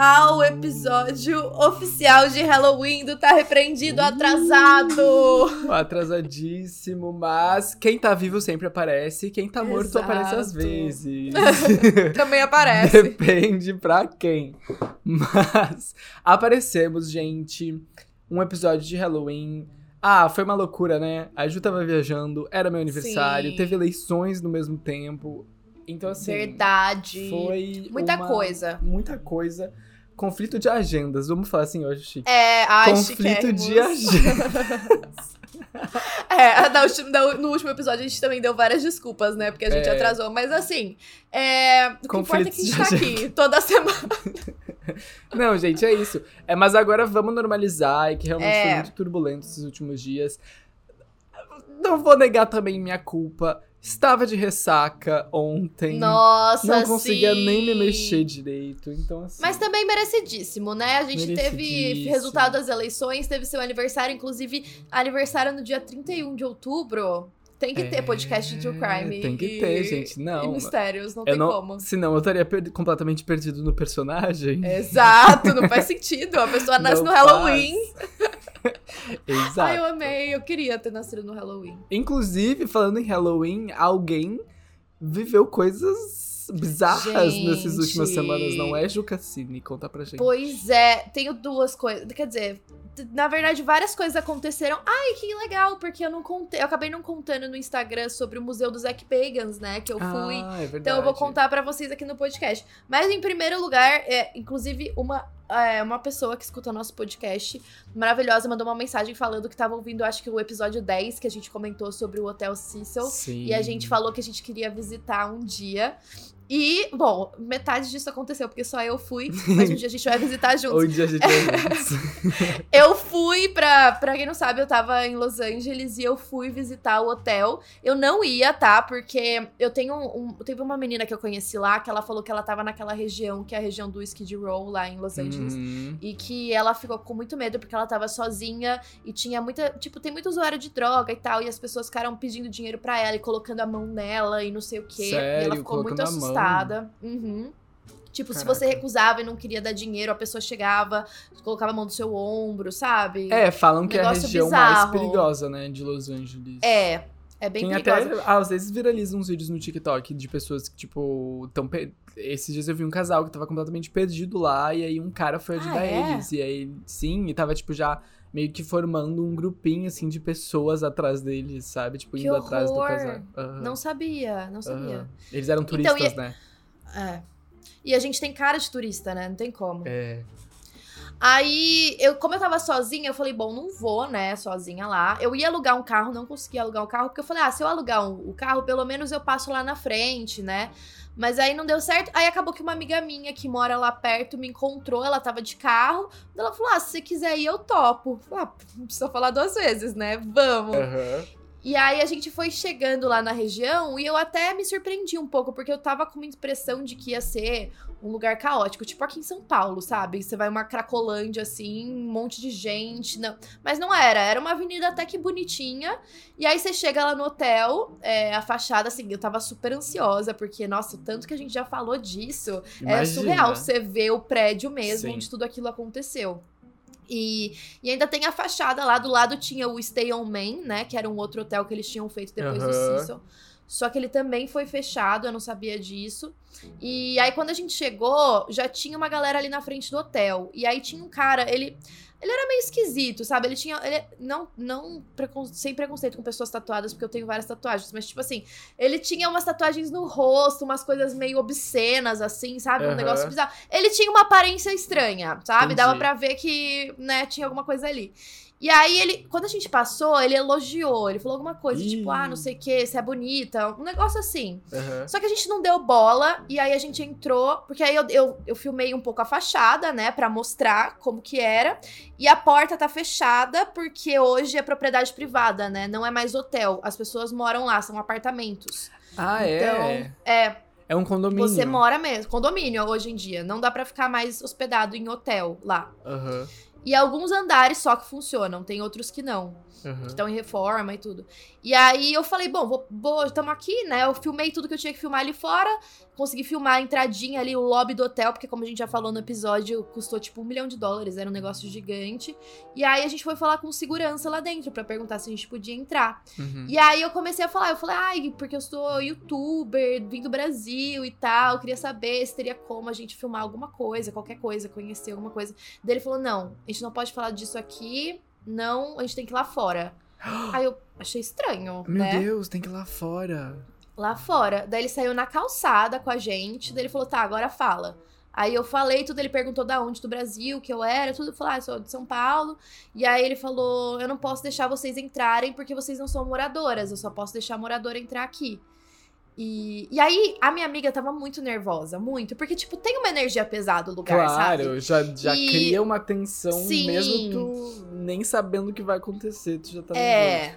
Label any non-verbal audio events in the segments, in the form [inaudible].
ao episódio oficial de Halloween do Tá Repreendido Atrasado. Atrasadíssimo, mas quem tá vivo sempre aparece, quem tá morto Exato. aparece às vezes. [laughs] Também aparece. Depende pra quem. Mas aparecemos, gente. Um episódio de Halloween. Ah, foi uma loucura, né? A Ju tava viajando, era meu aniversário, Sim. teve eleições no mesmo tempo. Então, assim. Verdade. Foi. Muita uma- coisa. Muita coisa. Conflito de agendas. Vamos falar assim hoje, Chique. É, ai, Conflito de agendas. [laughs] É, da da- no último episódio a gente também deu várias desculpas, né? Porque a gente É. atrasou. Mas assim, é, o que importa é que a gente tá aqui toda semana. [laughs] Não, gente, é isso. É, mas agora vamos normalizar, e que realmente É. foi muito turbulento esses últimos dias. Não vou negar também minha culpa. Estava de ressaca ontem. Nossa, não conseguia sim. nem me mexer direito. Então, assim. Mas também merecidíssimo, né? A gente teve resultado das eleições, teve seu aniversário, inclusive aniversário no dia 31 de outubro. Tem que ter podcast de True Crime. É, Tem que e- ter, gente. Não. E mistérios, não tem não, como. Senão eu estaria per- completamente perdido no personagem. Exato, não faz [laughs] sentido. A pessoa nasce Não no Halloween. [laughs] Exato. Ai, eu amei. Eu queria ter nascido no Halloween. Inclusive, falando em Halloween, alguém viveu coisas bizarras Gente. nessas últimas semanas, não é, Ju Cassini? Conta pra gente. Pois é, tenho duas coisas. Quer dizer, na verdade, várias coisas aconteceram. Ai, que legal, porque eu não contei. Eu acabei não contando no Instagram sobre o Museu dos Zack Pagans, né? Que eu fui. Ah, é verdade. Então eu vou contar pra vocês aqui no podcast. Mas em primeiro lugar, é, inclusive, uma, é, uma pessoa que escuta nosso podcast maravilhosa mandou uma mensagem falando que tava ouvindo, acho que o episódio 10, que a gente comentou sobre o Hotel Cecil. Sim. E a gente falou que a gente queria visitar um dia. E, bom, metade disso aconteceu, porque só eu fui, mas um dia a gente vai visitar [laughs] juntos. Onde a gente vai juntos. [laughs] Eu fui pra. Pra quem não sabe, eu tava em Los Angeles e eu fui visitar o hotel. Eu não ia, tá? Porque eu tenho um. Teve uma menina que eu conheci lá que ela falou que ela tava naquela região, que é a região do Skid Row, lá em Los Angeles. Uhum. E que ela ficou com muito medo porque ela tava sozinha e tinha muita. Tipo, tem muito usuário de droga e tal. E as pessoas ficaram pedindo dinheiro pra ela e colocando a mão nela e não sei o quê. e ela Sério? ficou muito Colocando Uhum. Tipo, se Caraca. você recusava e não queria dar dinheiro, a pessoa chegava, colocava a mão no seu ombro, sabe? É, falam que é a região mais bizarro. perigosa, né, de Los Angeles. É, é bem Tem perigosa. até, às vezes, viralizam uns vídeos no TikTok de pessoas que, tipo, tão... pe- Esses dias eu vi um casal que tava completamente perdido lá, e aí um cara foi ajudar Ah, é? eles. E aí, sim, e tava, tipo, já meio que formando um grupinho, assim, de pessoas atrás deles, sabe? Tipo, Que indo atrás do horror! casal. Aham, Não sabia, não sabia. aham. Eles eram Então, turistas, e- né? É. E a gente tem cara de turista, né? Não tem como. É. Aí, eu, como eu tava sozinha, eu falei, bom, não vou, né, sozinha lá. Eu ia alugar um carro, não consegui alugar um carro, porque eu falei, ah, se eu alugar um- o carro, pelo menos eu passo lá na frente, né? Mas aí não deu certo. Aí acabou que uma amiga minha que mora lá perto me encontrou, ela tava de carro. Ela falou: ah, se você quiser ir, eu topo. Falei, Ah, não precisa falar duas vezes, né? Vamos. Aham. E aí a gente foi chegando lá na região e eu até me surpreendi um pouco, porque eu tava com uma impressão de que ia ser um lugar caótico, tipo aqui em São Paulo, sabe? Você vai uma cracolândia assim, um monte de gente. Não... Mas não era, era uma avenida até que bonitinha. E aí você chega lá no hotel, é, a fachada, assim, eu tava super ansiosa, porque, nossa, tanto que a gente já falou disso. É Imagina. surreal você ver o prédio mesmo Sim. onde tudo aquilo aconteceu. E, e ainda tem a fachada lá, do lado tinha o Stay on Main, né? Que era um outro hotel que eles tinham feito depois do Aham. Cecil. Só que ele também foi fechado, eu não sabia disso. E aí, quando a gente chegou, já tinha uma galera ali na frente do hotel. E aí tinha um cara, ele. Ele era meio esquisito, sabe? Ele tinha. Ele, não, não precon- sem preconceito com pessoas tatuadas, porque eu tenho várias tatuagens, mas, tipo assim, ele tinha umas tatuagens no rosto, umas coisas meio obscenas, assim, sabe? Um negócio bizarro. Ele tinha uma aparência estranha, sabe? Entendi. Dava pra ver que, né, tinha alguma coisa ali. E aí ele, quando a gente passou, ele elogiou, ele falou alguma coisa, Ih. tipo, ah, não sei o que, você é bonita, um negócio assim. Aham. Só que a gente não deu bola, e aí a gente entrou, porque aí eu, eu, eu filmei um pouco a fachada, né, pra mostrar como que era. E a porta tá fechada, porque hoje é propriedade privada, né, não é mais hotel. As pessoas moram lá, são apartamentos. Ah, é? Então, é, É um condomínio. você mora mesmo, condomínio hoje em dia. Não dá pra ficar mais hospedado em hotel lá. Aham. E alguns andares só que funcionam, tem outros que não. Uhum. Que estão em reforma e tudo. E aí eu falei, bom, vou, estamos aqui, né? Eu filmei tudo que eu tinha que filmar ali fora. Consegui filmar a entradinha ali, o lobby do hotel, porque como a gente já falou no episódio, custou tipo um milhão de dólares, era um negócio gigante. E aí a gente foi falar com segurança lá dentro para perguntar se a gente podia entrar. Uhum. E aí eu comecei a falar, eu falei, ai, porque eu sou youtuber, vim do Brasil e tal, queria saber se teria como a gente filmar alguma coisa, qualquer coisa, conhecer alguma coisa. Daí ele falou, não, a gente não pode falar disso aqui, não, a gente tem que ir lá fora. [gasps] aí eu achei estranho, Meu né? Deus, tem que ir lá fora. Lá fora. Daí ele saiu na calçada com a gente, daí ele falou, tá, agora fala. Aí eu falei tudo, ele perguntou da onde do Brasil, que eu era, tudo. Eu falei, ah, eu sou de São Paulo. E aí ele falou, eu não posso deixar vocês entrarem porque vocês não são moradoras, eu só posso deixar a moradora entrar aqui. E, e aí a minha amiga tava muito nervosa, muito, porque, tipo, tem uma energia pesada o lugar, sabe? Claro, já, já E- cria uma tensão, Sim. mesmo tu nem sabendo o que vai acontecer, tu já tá nervoso.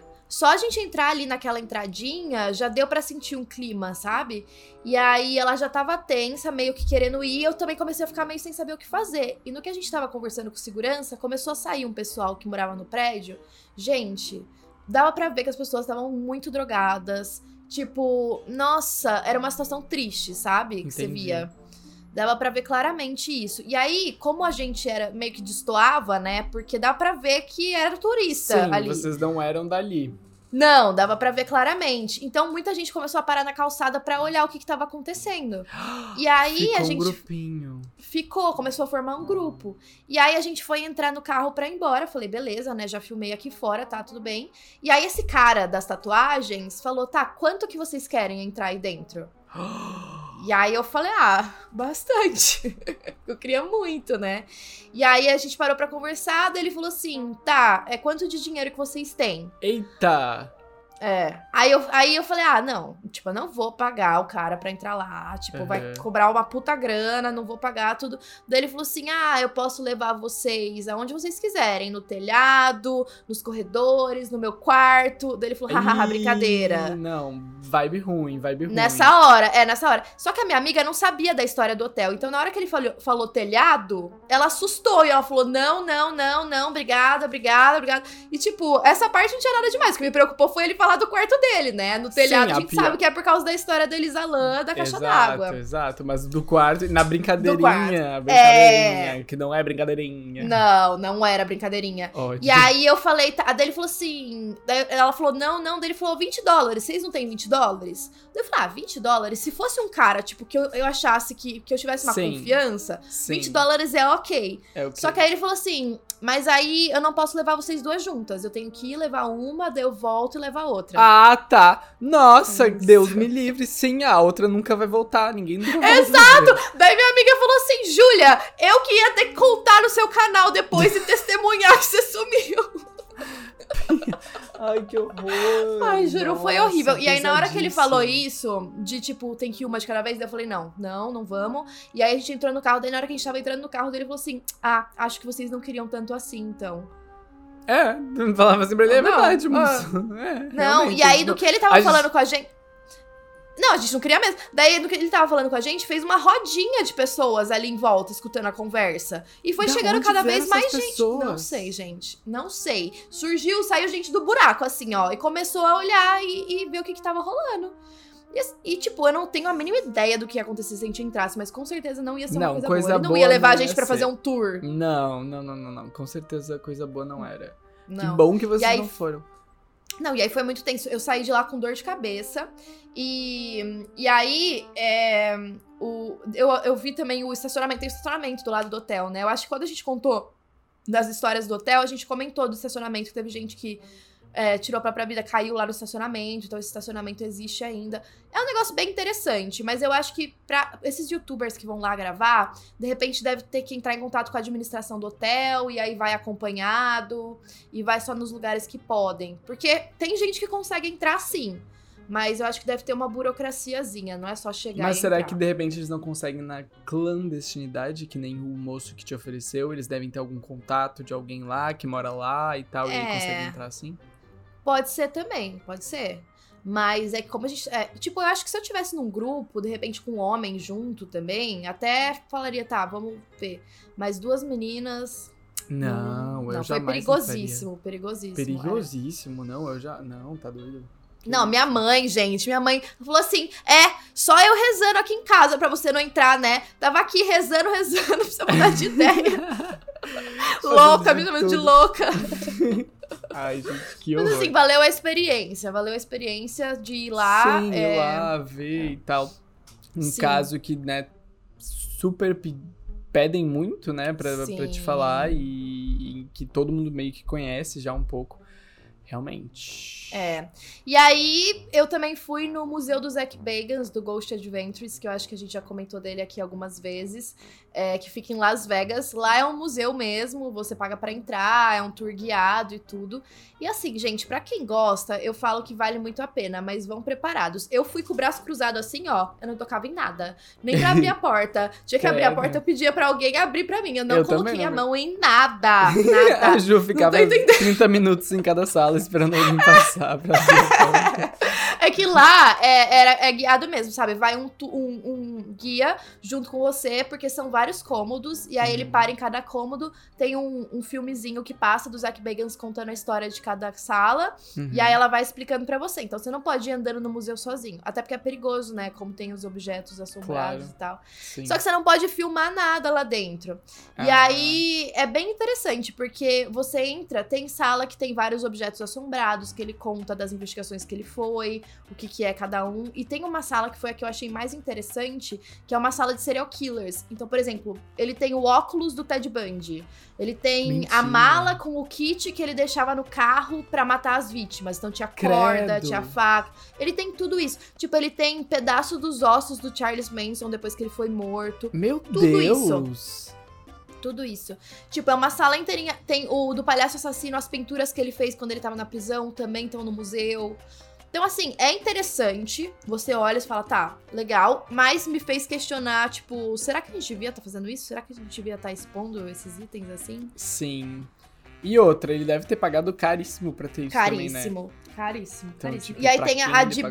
É. Só a gente entrar ali naquela entradinha já deu pra sentir um clima, sabe? E aí ela já tava tensa, meio que querendo ir, eu também comecei a ficar meio sem saber o que fazer. E no que a gente tava conversando com segurança, começou a sair um pessoal que morava no prédio. Gente, dava pra ver que as pessoas estavam muito drogadas. Tipo, nossa, era uma situação triste, sabe? Que você Entendi. via. Dava pra ver claramente isso. E aí, como a gente era meio que destoava, né? Porque dá pra ver que era turista Sim, ali. vocês não eram dali. Não, dava pra ver claramente. Então muita gente começou a parar na calçada pra olhar o que, que tava acontecendo. E aí Ficou a um gente grupinho. ficou, começou a formar um grupo. E aí a gente foi entrar no carro pra ir embora. Falei, beleza, né? Já filmei aqui fora, tá tudo bem. E aí esse cara das tatuagens falou: tá, quanto que vocês querem entrar aí dentro? [gasps] E aí eu falei, ah, bastante. [laughs] eu queria muito, né? E aí a gente parou pra conversar, daí ele falou assim: tá, é quanto de dinheiro que vocês têm? Eita! É. Aí eu, aí eu falei, ah, não, tipo, eu não vou pagar o cara pra entrar lá. Tipo, vai Uhum. cobrar uma puta grana, não vou pagar tudo. Daí ele falou assim: ah, eu posso levar vocês aonde vocês quiserem, no telhado, nos corredores, no meu quarto. Daí ele falou, hahaha, brincadeira. Não, vibe ruim, vibe ruim. Nessa hora, é, nessa hora. Só que a minha amiga não sabia da história do hotel. Então, na hora que ele falou, falou telhado, ela assustou. E ela falou: não, não, não, não, obrigada, obrigada, obrigada. E, tipo, essa parte não tinha nada demais. O que me preocupou foi ele falar do quarto dele, né? No telhado, Sim, a a gente sabe que é por causa da história da Elisa Lam, da caixa exato, d'água. Exato, mas do quarto, na brincadeirinha, quarto. brincadeirinha, que não é brincadeirinha. Não, não era brincadeirinha. Ótimo. E aí eu falei, tá, daí ele falou assim, ela falou, não, não, daí ele falou 20 dólares, vocês não têm 20 dólares? Daí eu falei, ah, 20 dólares? Se fosse um cara, tipo, que eu, eu achasse que, que eu tivesse uma Sim. confiança, Sim, 20 dólares é ok. É o que... Só que aí ele falou assim, mas aí eu não posso levar vocês duas juntas, eu tenho que ir levar uma, daí eu volto e levar outra. Ah, tá. Nossa, Nossa. Deus me livre. Sim, a outra nunca vai voltar. Ninguém nunca vai Exato! Daí minha amiga falou assim, Júlia, eu que ia ter que contar no seu canal depois e testemunhar que você sumiu. Ai, que horror. Ai, juro, foi Nossa, horrível. E aí, na hora que ele falou isso, de tipo, tem que ir uma de cada vez, daí eu falei, não, não, não vamos. E aí a gente entrou no carro, daí na hora que a gente tava entrando no carro, dele falou assim: Ah, acho que vocês não queriam tanto assim, então. É, falava assim pra ele, é Não, verdade, ah. moço. [laughs] É, Não, e aí do que ele tava a gente- falando com a gente. Não, a gente não queria mesmo. Daí, do que ele tava falando com a gente, fez uma rodinha de pessoas ali em volta, escutando a conversa. E foi Da chegando cada vez mais gente. pessoas? Não sei, gente. Não sei. Surgiu, saiu gente do buraco, assim, ó. E começou a olhar e, e ver o que que tava rolando. E, e, tipo, eu não tenho a mínima ideia do que ia acontecer se a gente entrasse, mas com certeza não ia ser Não, uma coisa, coisa boa. Ele não boa ia levar não a gente ia pra fazer um tour. Não, não, não, não, não. Com certeza coisa boa não era. Não. Que bom que vocês aí- não foram. Não, e aí foi muito tenso. Eu saí de lá com dor de cabeça. E, e aí, é, o, eu, eu vi também o estacionamento. Tem estacionamento do lado do hotel, né? Eu acho que quando a gente contou das histórias do hotel, a gente comentou do estacionamento. Teve gente que é, tirou a própria vida, caiu lá no estacionamento. Então esse estacionamento existe ainda. É um negócio bem interessante, mas eu acho que pra esses youtubers que vão lá gravar, de repente deve ter que entrar em contato com a administração do hotel. E aí vai acompanhado e vai só nos lugares que podem. Porque tem gente que consegue entrar sim. Mas eu acho que deve ter uma burocraciazinha, não é só chegar Mas e será entrar. que de repente eles não conseguem na clandestinidade, que nem o moço que te ofereceu? Eles devem ter algum contato de alguém lá que mora lá e tal, e É. aí consegue entrar assim? Pode ser também, pode ser. Mas é que como a gente. é, tipo, eu acho que se eu tivesse num grupo, de repente com um homem junto também, até falaria, tá, vamos ver. Mas duas meninas. Não, eu não, foi perigosíssimo, perigosíssimo. entraria. é. Perigosíssimo, não, eu já. Não, tá doido. Não, minha mãe, gente, minha mãe falou assim: é, só eu rezando aqui em casa pra você não entrar, né? Tava aqui rezando, rezando, [laughs] pra você mudar de [laughs] ideia. louca, me chamando de louca. [laughs] Ai, gente, que horror. Mas assim, valeu a experiência. Valeu a experiência de ir lá. Sim, é, ir lá ver e tal. Um Sim. caso que, né, super pe- pedem muito, né, pra, pra te falar e, e que todo mundo meio que conhece já um pouco. Realmente. É. E aí, eu também fui no Museu do Zack Bagans, do Ghost Adventures, que eu acho que a gente já comentou dele aqui algumas vezes, é, que fica em Las Vegas. Lá é um museu mesmo, você paga pra entrar, é um tour guiado e tudo. E assim, gente, pra quem gosta, eu falo que vale muito a pena, mas vão preparados. Eu fui com o braço cruzado assim, ó, eu não tocava em nada. Nem pra abrir a [laughs] porta. Tinha que abrir a porta, eu pedia pra alguém abrir pra mim. Eu não Eu coloquei também a não. mão em nada. [laughs] Nada. a Ju ficava tô entendendo. 30 minutos em cada sala esperando alguém passar pra ver. a porta. [laughs] É que lá é, era- é guiado mesmo, sabe? Vai um, um- um guia junto com você, porque são vários cômodos, e aí ele Uhum. para em cada cômodo, tem um, um filmezinho que passa do Zack Bagans contando a história de cada sala, Uhum. e aí ela vai explicando pra você. Então você não pode ir andando no museu sozinho, até porque é perigoso, né? Como tem os objetos assombrados Claro. e tal. Sim. Só que você não pode filmar nada lá dentro. E Ah. aí é bem interessante, porque você entra, tem sala que tem vários objetos assombrados, que ele conta das investigações que ele foi, o que, que é cada um. E tem uma sala que foi a que eu achei mais interessante, que é uma sala de serial killers. Então, por exemplo, ele tem o óculos do Ted Bundy. Ele tem Mentira. a mala com o kit que ele deixava no carro pra matar as vítimas. Então tinha corda, Credo. tinha faca. Ele tem tudo isso. Tipo, ele tem pedaço dos ossos do Charles Manson depois que ele foi morto. Meu tudo Deus! Tudo isso. Tipo, é uma sala inteirinha. Tem o do palhaço assassino, as pinturas que ele fez quando ele tava na prisão também estão no museu. Então, assim, é interessante. Você olha e fala, tá, legal. Mas me fez questionar, tipo, será que a gente devia estar fazendo isso? Será que a gente devia estar expondo esses itens assim? Sim. E outra, ele deve ter pagado caríssimo pra ter isso também, né? Caríssimo. Caríssimo, Então, caríssimo. tipo, e aí tem a, a de-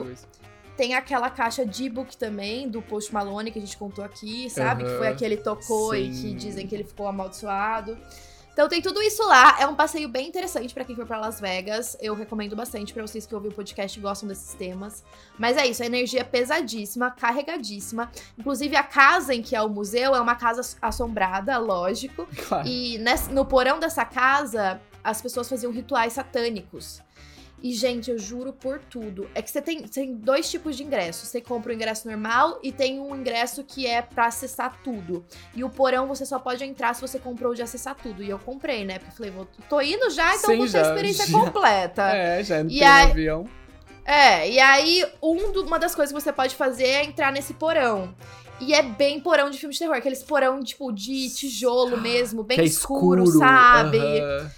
tem aquela caixa de book também, do Post Malone, que a gente contou aqui, sabe? Que foi Aham. a que ele tocou e que Sim. dizem que ele ficou amaldiçoado. Então tem tudo isso lá. É um passeio bem interessante pra quem for pra Las Vegas. Eu recomendo bastante pra vocês que ouvem o podcast e gostam desses temas. Mas é isso, a energia é pesadíssima, carregadíssima. Inclusive a casa em que é o museu é uma casa assombrada, lógico. [laughs] Claro. E ness- no porão dessa casa, as pessoas faziam rituais satânicos. E, gente, eu juro por tudo. É que você tem, tem dois tipos de ingressos. Você compra o ingresso normal e tem um ingresso que é pra acessar tudo. E o porão você só pode entrar se você comprou o de acessar tudo. E eu comprei, né? Porque eu falei, vou, tô indo já, então Sim, vou ter a experiência já. completa. [laughs] É, já entrei E aí- no avião. É, e aí um do- uma das coisas que você pode fazer é entrar nesse porão. E é bem porão de filme de terror, aqueles porão, tipo, de tijolo mesmo, bem é escuro, escuro, sabe? aham,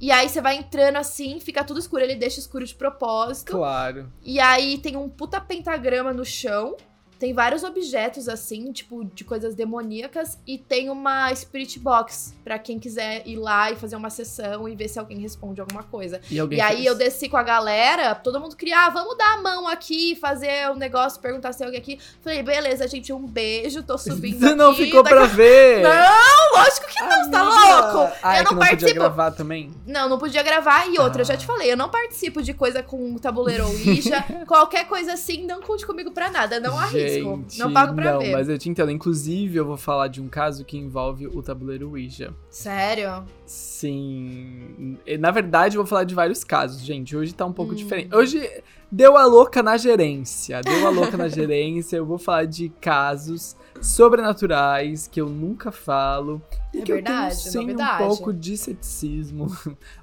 E aí você vai entrando assim, fica tudo escuro, ele deixa escuro de propósito. Claro. E aí tem um puta pentagrama no chão. Tem vários objetos assim, tipo, de coisas demoníacas. E tem uma Spirit Box pra quem quiser ir lá e fazer uma sessão e ver se alguém responde alguma coisa. E, E aí eu desci com a galera, todo mundo queria, ah, vamos dar a mão aqui, fazer um negócio, perguntar se tem alguém aqui. Falei, beleza, gente, um beijo, tô subindo [laughs] Você não aqui, ficou daqui- pra [laughs] ver! Não, lógico que não, você tá louco? Ah, eu não não podia participo. gravar também? Não, não podia gravar. E outra, eu já Ah. te falei, eu não participo de coisa com tabuleiro ou Ouija. [laughs] Qualquer coisa assim, não conte comigo pra nada. Não arrisco. Gente, não pago pra não, ver. mas eu te entendo. Inclusive, eu vou falar de um caso que envolve o tabuleiro Ouija. Sério? Sim. Na verdade, eu vou falar de vários casos, gente. Hoje tá um pouco Hum. diferente. Hoje deu a louca na gerência. Deu a louca na [laughs] gerência. Eu vou falar de casos sobrenaturais que eu nunca falo. E É que verdade, eu tenho sim novidade. um pouco de ceticismo.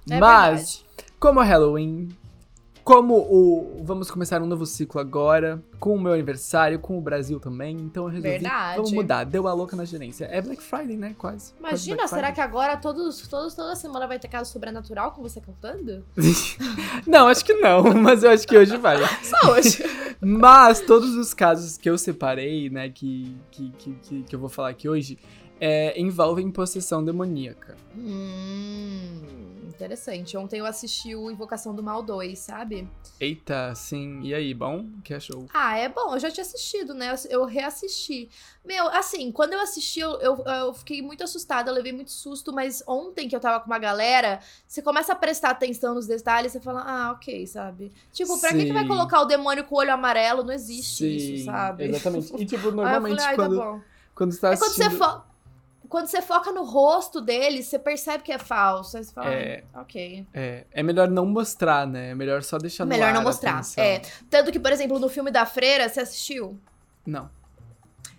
É Mas, verdade. como é Halloween, como o. Vamos começar um novo ciclo agora, com o meu aniversário, com o Brasil também. Então eu resolvi. Verdade. Vamos mudar. Deu a louca na gerência. É Black Friday, né? Quase. Quase Imagina, Black será Friday. que agora todos, todos, toda semana vai ter caso sobrenatural com você cantando? [laughs] Não, acho que não, [laughs] mas eu acho que hoje vai. [laughs] Só hoje. Mas todos os casos que eu separei, né, que, que, que, que, que eu vou falar aqui hoje, é, envolvem possessão demoníaca. hum, Interessante. Ontem eu assisti o Invocação do Mal 2, sabe? Eita, sim. E aí, bom? Que achou? Ah, é bom. Eu já tinha assistido, né? Eu, reassisti. Meu, assim, quando eu assisti, eu, eu, eu fiquei muito assustada, eu levei muito susto, mas ontem que eu tava com uma galera, você começa a prestar atenção nos detalhes, você fala, ah, ok, sabe? Tipo, pra que, que vai colocar o demônio com o olho amarelo? Não existe Sim, isso, sabe? Exatamente. E, tipo, [laughs] Aí eu normalmente falei, ai, quando, tá bom. quando você tá É quando você, assistindo... quando você foca no rosto dele, você percebe que é falso. Aí você fala, É. "Ah, ok. É, é melhor não mostrar, né? É melhor só deixar no Melhor não mostrar. É. Tanto que, por exemplo, no filme da Freira, você assistiu? Não.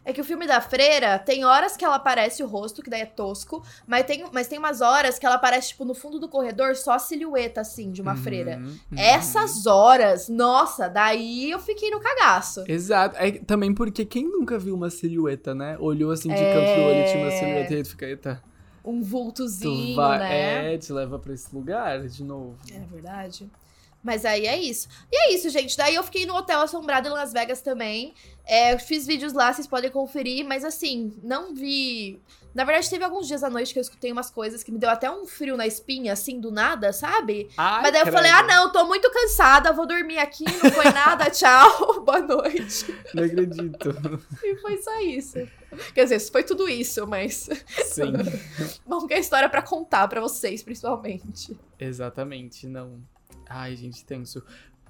É que o filme da Freira tem horas que ela aparece o rosto, que daí é tosco, mas tem, mas tem umas horas que ela aparece, tipo, no fundo do corredor, só a silhueta, assim, de uma Uhum, freira. uhum. Essas horas, nossa, daí eu fiquei no cagaço. Exato. É, também porque quem nunca viu uma silhueta, né? Olhou assim de É. canto do olho e tinha uma silhueta e fica, eita. Um Tu vultozinho, vai, né? É, te leva pra esse lugar de novo. É verdade. Mas aí é isso. E é isso, gente. Daí eu fiquei no Hotel Assombrado em Las Vegas também. É, eu fiz vídeos lá, vocês podem conferir, mas assim, não vi. Na verdade, teve alguns dias à noite que eu escutei umas coisas que me deu até um frio na espinha, assim, do nada, sabe? Ai, mas daí eu credo. falei, ah, não, tô muito cansada, vou dormir aqui, não foi nada, [laughs] tchau, [laughs] boa noite. Não acredito. E foi só isso. Quer dizer, foi tudo isso, mas. Sim. [laughs] Bom, que é história pra contar pra vocês, principalmente. Exatamente, não. Ai, gente, tenso.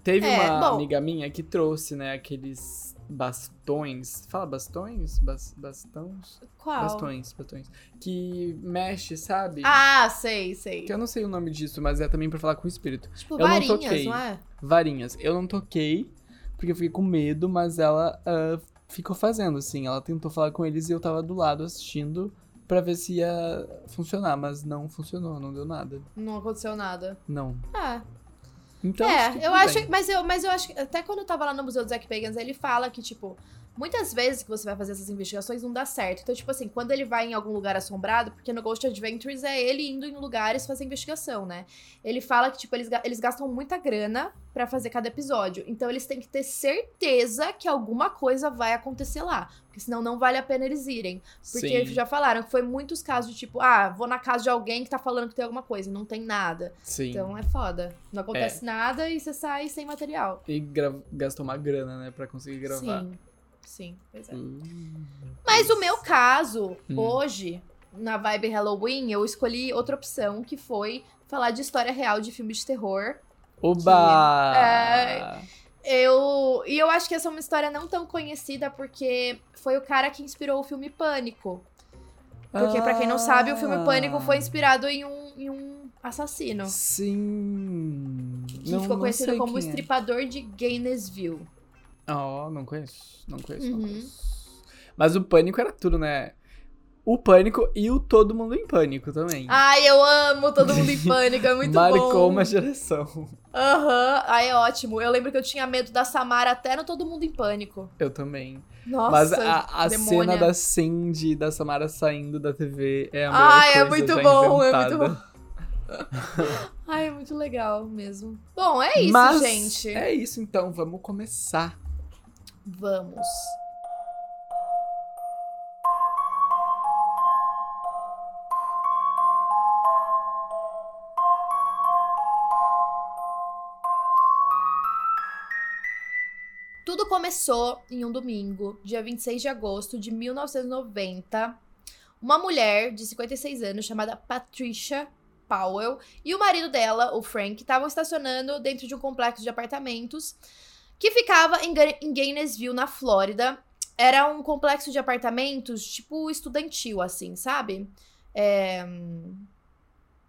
Teve É, uma bom. amiga minha que trouxe, né, aqueles bastões. Fala bastões? Bas, bastões? Qual? Bastões, bastões. Que mexe, sabe? Ah, sei, sei. Que eu não sei o nome disso, mas é também pra falar com o espírito. Tipo, eu não varinhas, toquei. não é? Varinhas. Eu não toquei, porque eu fiquei com medo, mas ela ah, ficou fazendo, assim. Ela tentou falar com eles e eu tava do lado assistindo pra ver se ia funcionar, mas não funcionou, não deu nada. Não aconteceu nada. Não. Ah, Então, é, eu acho, mas eu, mas eu acho que até quando eu tava lá no Museu do Zack Bagans, ele fala que, tipo, muitas vezes que você vai fazer essas investigações não dá certo. Então, tipo assim, quando ele vai em algum lugar assombrado, porque no Ghost Adventures é ele indo em lugares fazer investigação, né? Ele fala que, tipo, eles, eles gastam muita grana pra fazer cada episódio. Então, eles têm que ter certeza que alguma coisa vai acontecer lá. Porque senão não vale a pena eles irem. Porque Sim. já falaram que foi muitos casos de tipo, ah, vou na casa de alguém que tá falando que tem alguma coisa e não tem nada. Sim. Então é foda. Não acontece nada e você sai sem material. E gastou uma grana, né, pra conseguir gravar. Sim. Sim, pois é. Hum, Mas o meu caso, Hum. hoje, na vibe Halloween, eu escolhi outra opção, que foi falar de história real de filme de terror. Oba! É. Eu. E eu acho que essa é uma história não tão conhecida, porque foi o cara que inspirou o filme Pânico. Porque, pra quem não sabe, o filme Pânico foi Ah, inspirado em um, em um assassino. Sim. Que Não- ficou conhecido como o é. estripador de Gainesville. Oh, não conheço. Não conheço, não Uhum. conheço. Mas o pânico era tudo, né? O pânico e o todo mundo em pânico também. Ai, eu amo Todo Mundo em Pânico, é muito [laughs] Marcou bom. uma geração. Aham, ai, é ótimo. Eu lembro que eu tinha medo da Samara até no Todo Mundo em Pânico. Eu também. Nossa, Mas a, a cena da Cindy e da Samara saindo da TV é a melhor Ai, é coisa muito já bom, é muito inventada. [laughs] Ai, é muito legal mesmo. Bom, é isso, Mas gente. É isso então, vamos começar. Vamos. Tudo começou em um domingo, dia 26 de agosto de 1990. Uma mulher de 56 anos chamada Patricia Powell e o marido dela, o Frank, estavam estacionando dentro de um complexo de apartamentos que ficava em, em Gainesville, na Flórida. Era um complexo de apartamentos, tipo, estudantil, assim, sabe? É,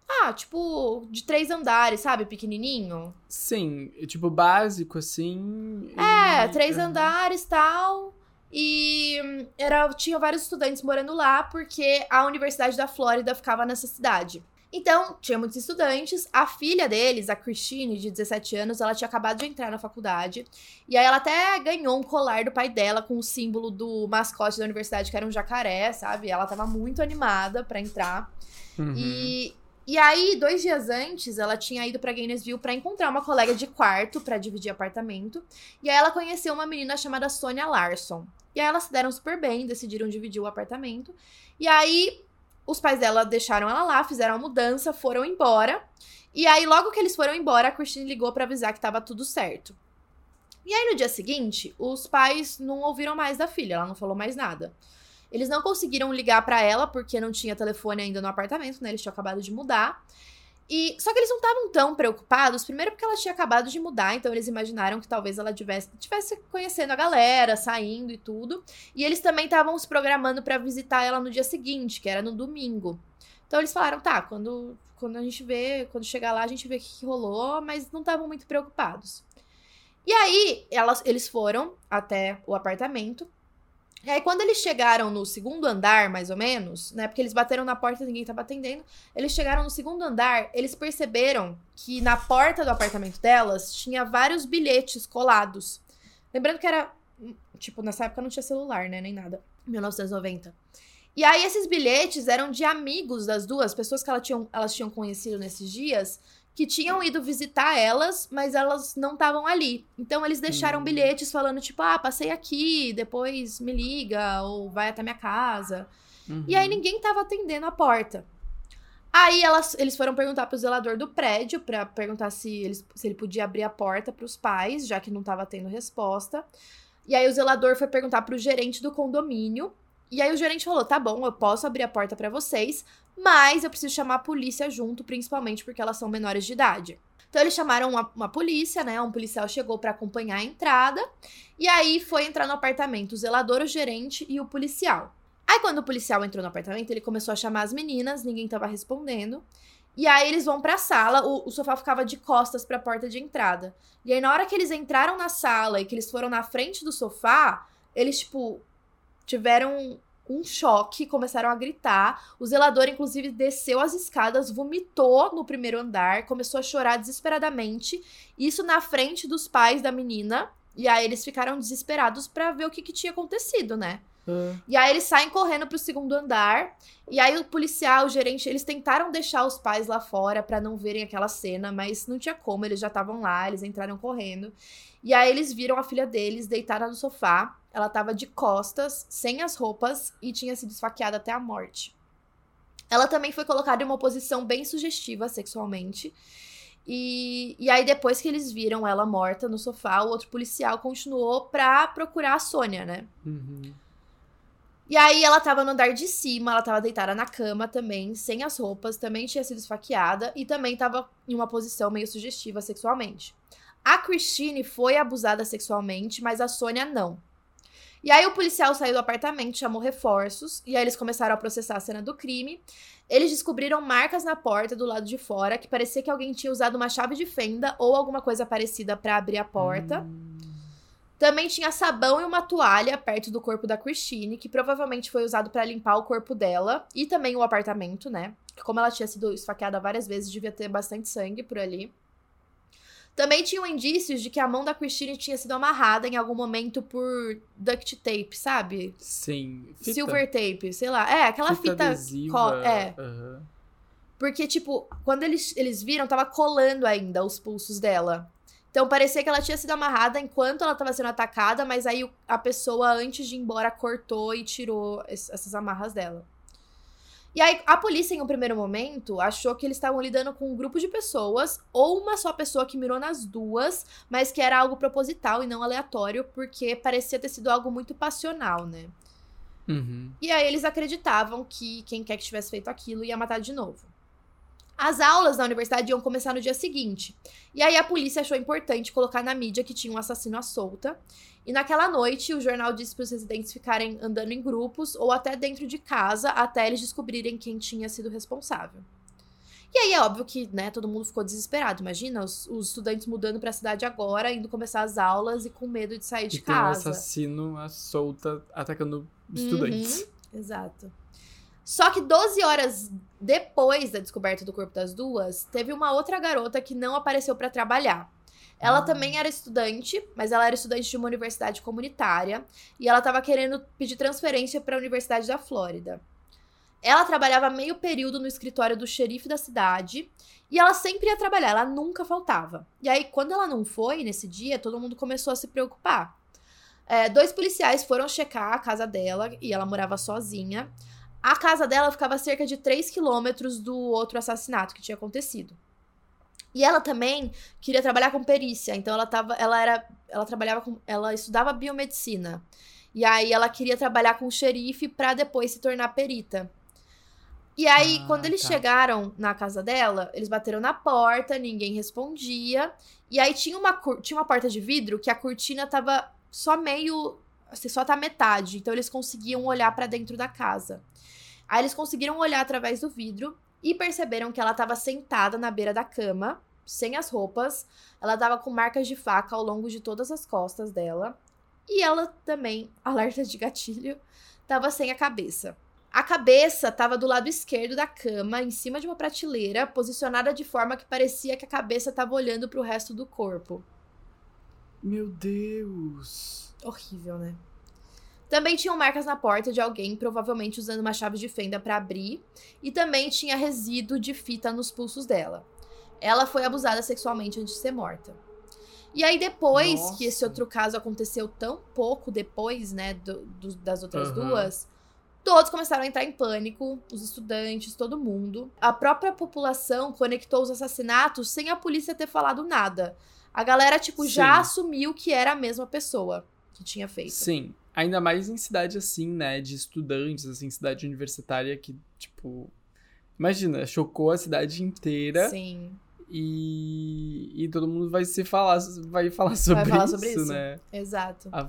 Ah, tipo, de três andares, sabe? Pequenininho. Sim, tipo, básico, assim. É, e- três Aham. andares tal. E hum, era, tinha vários estudantes morando lá, porque a Universidade da Flórida ficava nessa cidade. Então, tinha muitos estudantes. A filha deles, a Christine, de 17 anos, ela tinha acabado de entrar na faculdade. E aí ela até ganhou um colar do pai dela com o símbolo do mascote da universidade, que era um jacaré, sabe? Ela tava muito animada pra entrar. Uhum. E, e aí, dois dias antes, ela tinha ido pra Gainesville pra encontrar uma colega de quarto pra dividir apartamento. E aí ela conheceu uma menina chamada Sonia Larson. E aí elas se deram super bem, decidiram dividir o apartamento. E aí, os pais dela deixaram ela lá, fizeram a mudança, foram embora. E aí, logo que eles foram embora, a Christine ligou para avisar que tava tudo certo. E aí, no dia seguinte, os pais não ouviram mais da filha, ela não falou mais nada. Eles não conseguiram ligar para ela porque não tinha telefone ainda no apartamento, né? Eles tinham acabado de mudar. E só que eles não estavam tão preocupados, primeiro porque ela tinha acabado de mudar, então eles imaginaram que talvez ela tivesse, tivesse conhecendo a galera, saindo e tudo. E eles também estavam se programando para visitar ela no dia seguinte, que era no domingo. Então eles falaram, tá, quando, quando a gente vê, quando chegar lá, a gente vê o que, que rolou, mas não estavam muito preocupados. E aí, elas, eles foram até o apartamento. E aí, quando eles chegaram no segundo andar, mais ou menos, né? Porque eles bateram na porta e ninguém tava atendendo. Eles chegaram no segundo andar, eles perceberam que na porta do apartamento delas tinha vários bilhetes colados. Lembrando que era. Tipo, nessa época não tinha celular, né? Nem nada. 1990. E aí, esses bilhetes eram de amigos das duas, pessoas que elas tinham, elas tinham conhecido nesses dias, que tinham ido visitar elas, mas elas não estavam ali. Então eles deixaram hum. bilhetes falando tipo, ah, passei aqui, depois me liga ou vai até minha casa. Uhum. E aí uhum. ninguém tava atendendo a porta. Aí elas, eles foram perguntar pro zelador do prédio para perguntar se, eles, se ele podia abrir a porta para os pais, já que não tava tendo resposta. E aí o zelador foi perguntar pro gerente do condomínio. E aí o gerente falou: "Tá bom, eu posso abrir a porta para vocês, mas eu preciso chamar a polícia junto, principalmente porque elas são menores de idade. Então eles chamaram uma, uma polícia, né? Um policial chegou para acompanhar a entrada. E aí foi entrar no apartamento o zelador, o gerente e o policial. Aí quando o policial entrou no apartamento, ele começou a chamar as meninas, ninguém tava respondendo. E aí eles vão pra sala, o, o sofá ficava de costas para a porta de entrada. E aí na hora que eles entraram na sala e que eles foram na frente do sofá, eles tipo tiveram um choque, começaram a gritar. O zelador, inclusive, desceu as escadas, vomitou no primeiro andar, começou a chorar desesperadamente. Isso na frente dos pais da menina. E aí eles ficaram desesperados para ver o que, que tinha acontecido, né? E aí eles saem correndo pro segundo andar. E aí o policial, o gerente, eles tentaram deixar os pais lá fora para não verem aquela cena, mas não tinha como, eles já estavam lá, eles entraram correndo. E aí eles viram a filha deles deitada no sofá. Ela tava de costas, sem as roupas e tinha sido esfaqueada até a morte. Ela também foi colocada em uma posição bem sugestiva sexualmente. E, e aí, depois que eles viram ela morta no sofá, o outro policial continuou pra procurar a Sônia, né? Uhum. E aí ela tava no andar de cima, ela tava deitada na cama também, sem as roupas, também tinha sido esfaqueada e também tava em uma posição meio sugestiva sexualmente. A Christine foi abusada sexualmente, mas a Sônia não. E aí o policial saiu do apartamento, chamou reforços, e aí eles começaram a processar a cena do crime. Eles descobriram marcas na porta do lado de fora, que parecia que alguém tinha usado uma chave de fenda ou alguma coisa parecida para abrir a porta. Hum. Também tinha sabão e uma toalha perto do corpo da Christine, que provavelmente foi usado para limpar o corpo dela e também o apartamento, né? Como ela tinha sido esfaqueada várias vezes, devia ter bastante sangue por ali. Também tinham indícios de que a mão da Christine tinha sido amarrada em algum momento por duct tape, sabe? Sim. Fita. Silver tape, sei lá. É, aquela fita. fita adesiva, é. Uhum. Porque, tipo, quando eles, eles viram, tava colando ainda os pulsos dela. Então parecia que ela tinha sido amarrada enquanto ela estava sendo atacada, mas aí a pessoa, antes de ir embora, cortou e tirou essas amarras dela. E aí, a polícia, em um primeiro momento, achou que eles estavam lidando com um grupo de pessoas, ou uma só pessoa que mirou nas duas, mas que era algo proposital e não aleatório, porque parecia ter sido algo muito passional, né? Uhum. E aí eles acreditavam que quem quer que tivesse feito aquilo ia matar de novo. As aulas na universidade iam começar no dia seguinte. E aí a polícia achou importante colocar na mídia que tinha um assassino à solta. E naquela noite, o jornal disse para os residentes ficarem andando em grupos ou até dentro de casa até eles descobrirem quem tinha sido responsável. E aí é óbvio que, né, todo mundo ficou desesperado. Imagina os, os estudantes mudando para a cidade agora, indo começar as aulas e com medo de sair de e casa. Tem um assassino à solta atacando estudantes. Uhum, exato. Só que 12 horas depois da descoberta do corpo das duas, teve uma outra garota que não apareceu para trabalhar. Ela ah. também era estudante, mas ela era estudante de uma universidade comunitária e ela estava querendo pedir transferência para a Universidade da Flórida. Ela trabalhava meio período no escritório do xerife da cidade e ela sempre ia trabalhar, ela nunca faltava. E aí, quando ela não foi nesse dia, todo mundo começou a se preocupar. É, dois policiais foram checar a casa dela e ela morava sozinha. A casa dela ficava a cerca de 3 quilômetros do outro assassinato que tinha acontecido. E ela também queria trabalhar com perícia, então ela tava, ela era, ela trabalhava com, ela estudava biomedicina. E aí ela queria trabalhar com o xerife para depois se tornar perita. E aí, Ah, quando eles tá. chegaram na casa dela, eles bateram na porta, ninguém respondia. E aí tinha uma, tinha uma porta de vidro que a cortina tava só meio. Assim, só tá metade. Então eles conseguiam olhar pra dentro da casa. Aí eles conseguiram olhar através do vidro e perceberam que ela tava sentada na beira da cama, sem as roupas. Ela tava com marcas de faca ao longo de todas as costas dela. E ela também, alerta de gatilho, tava sem a cabeça. A cabeça tava do lado esquerdo da cama, em cima de uma prateleira, posicionada de forma que parecia que a cabeça tava olhando pro resto do corpo. Meu Deus. Horrível, né? Também tinham marcas na porta de alguém, provavelmente usando uma chave de fenda pra abrir, e também tinha resíduo de fita nos pulsos dela. Ela foi abusada sexualmente antes de ser morta. E aí, depois Nossa. que esse outro caso aconteceu tão pouco depois, né, do- do- das outras Aham. duas, todos começaram a entrar em pânico, os estudantes, todo mundo. A própria população conectou os assassinatos sem a polícia ter falado nada. A galera, tipo, já Sim. assumiu que era a mesma pessoa que tinha feito. Sim, ainda mais em cidade assim, né, de estudantes, assim, cidade universitária que, tipo, imagina, chocou a cidade inteira Sim, e, e todo mundo vai se falar, vai falar sobre, falar isso, sobre isso. né? exato. Ah,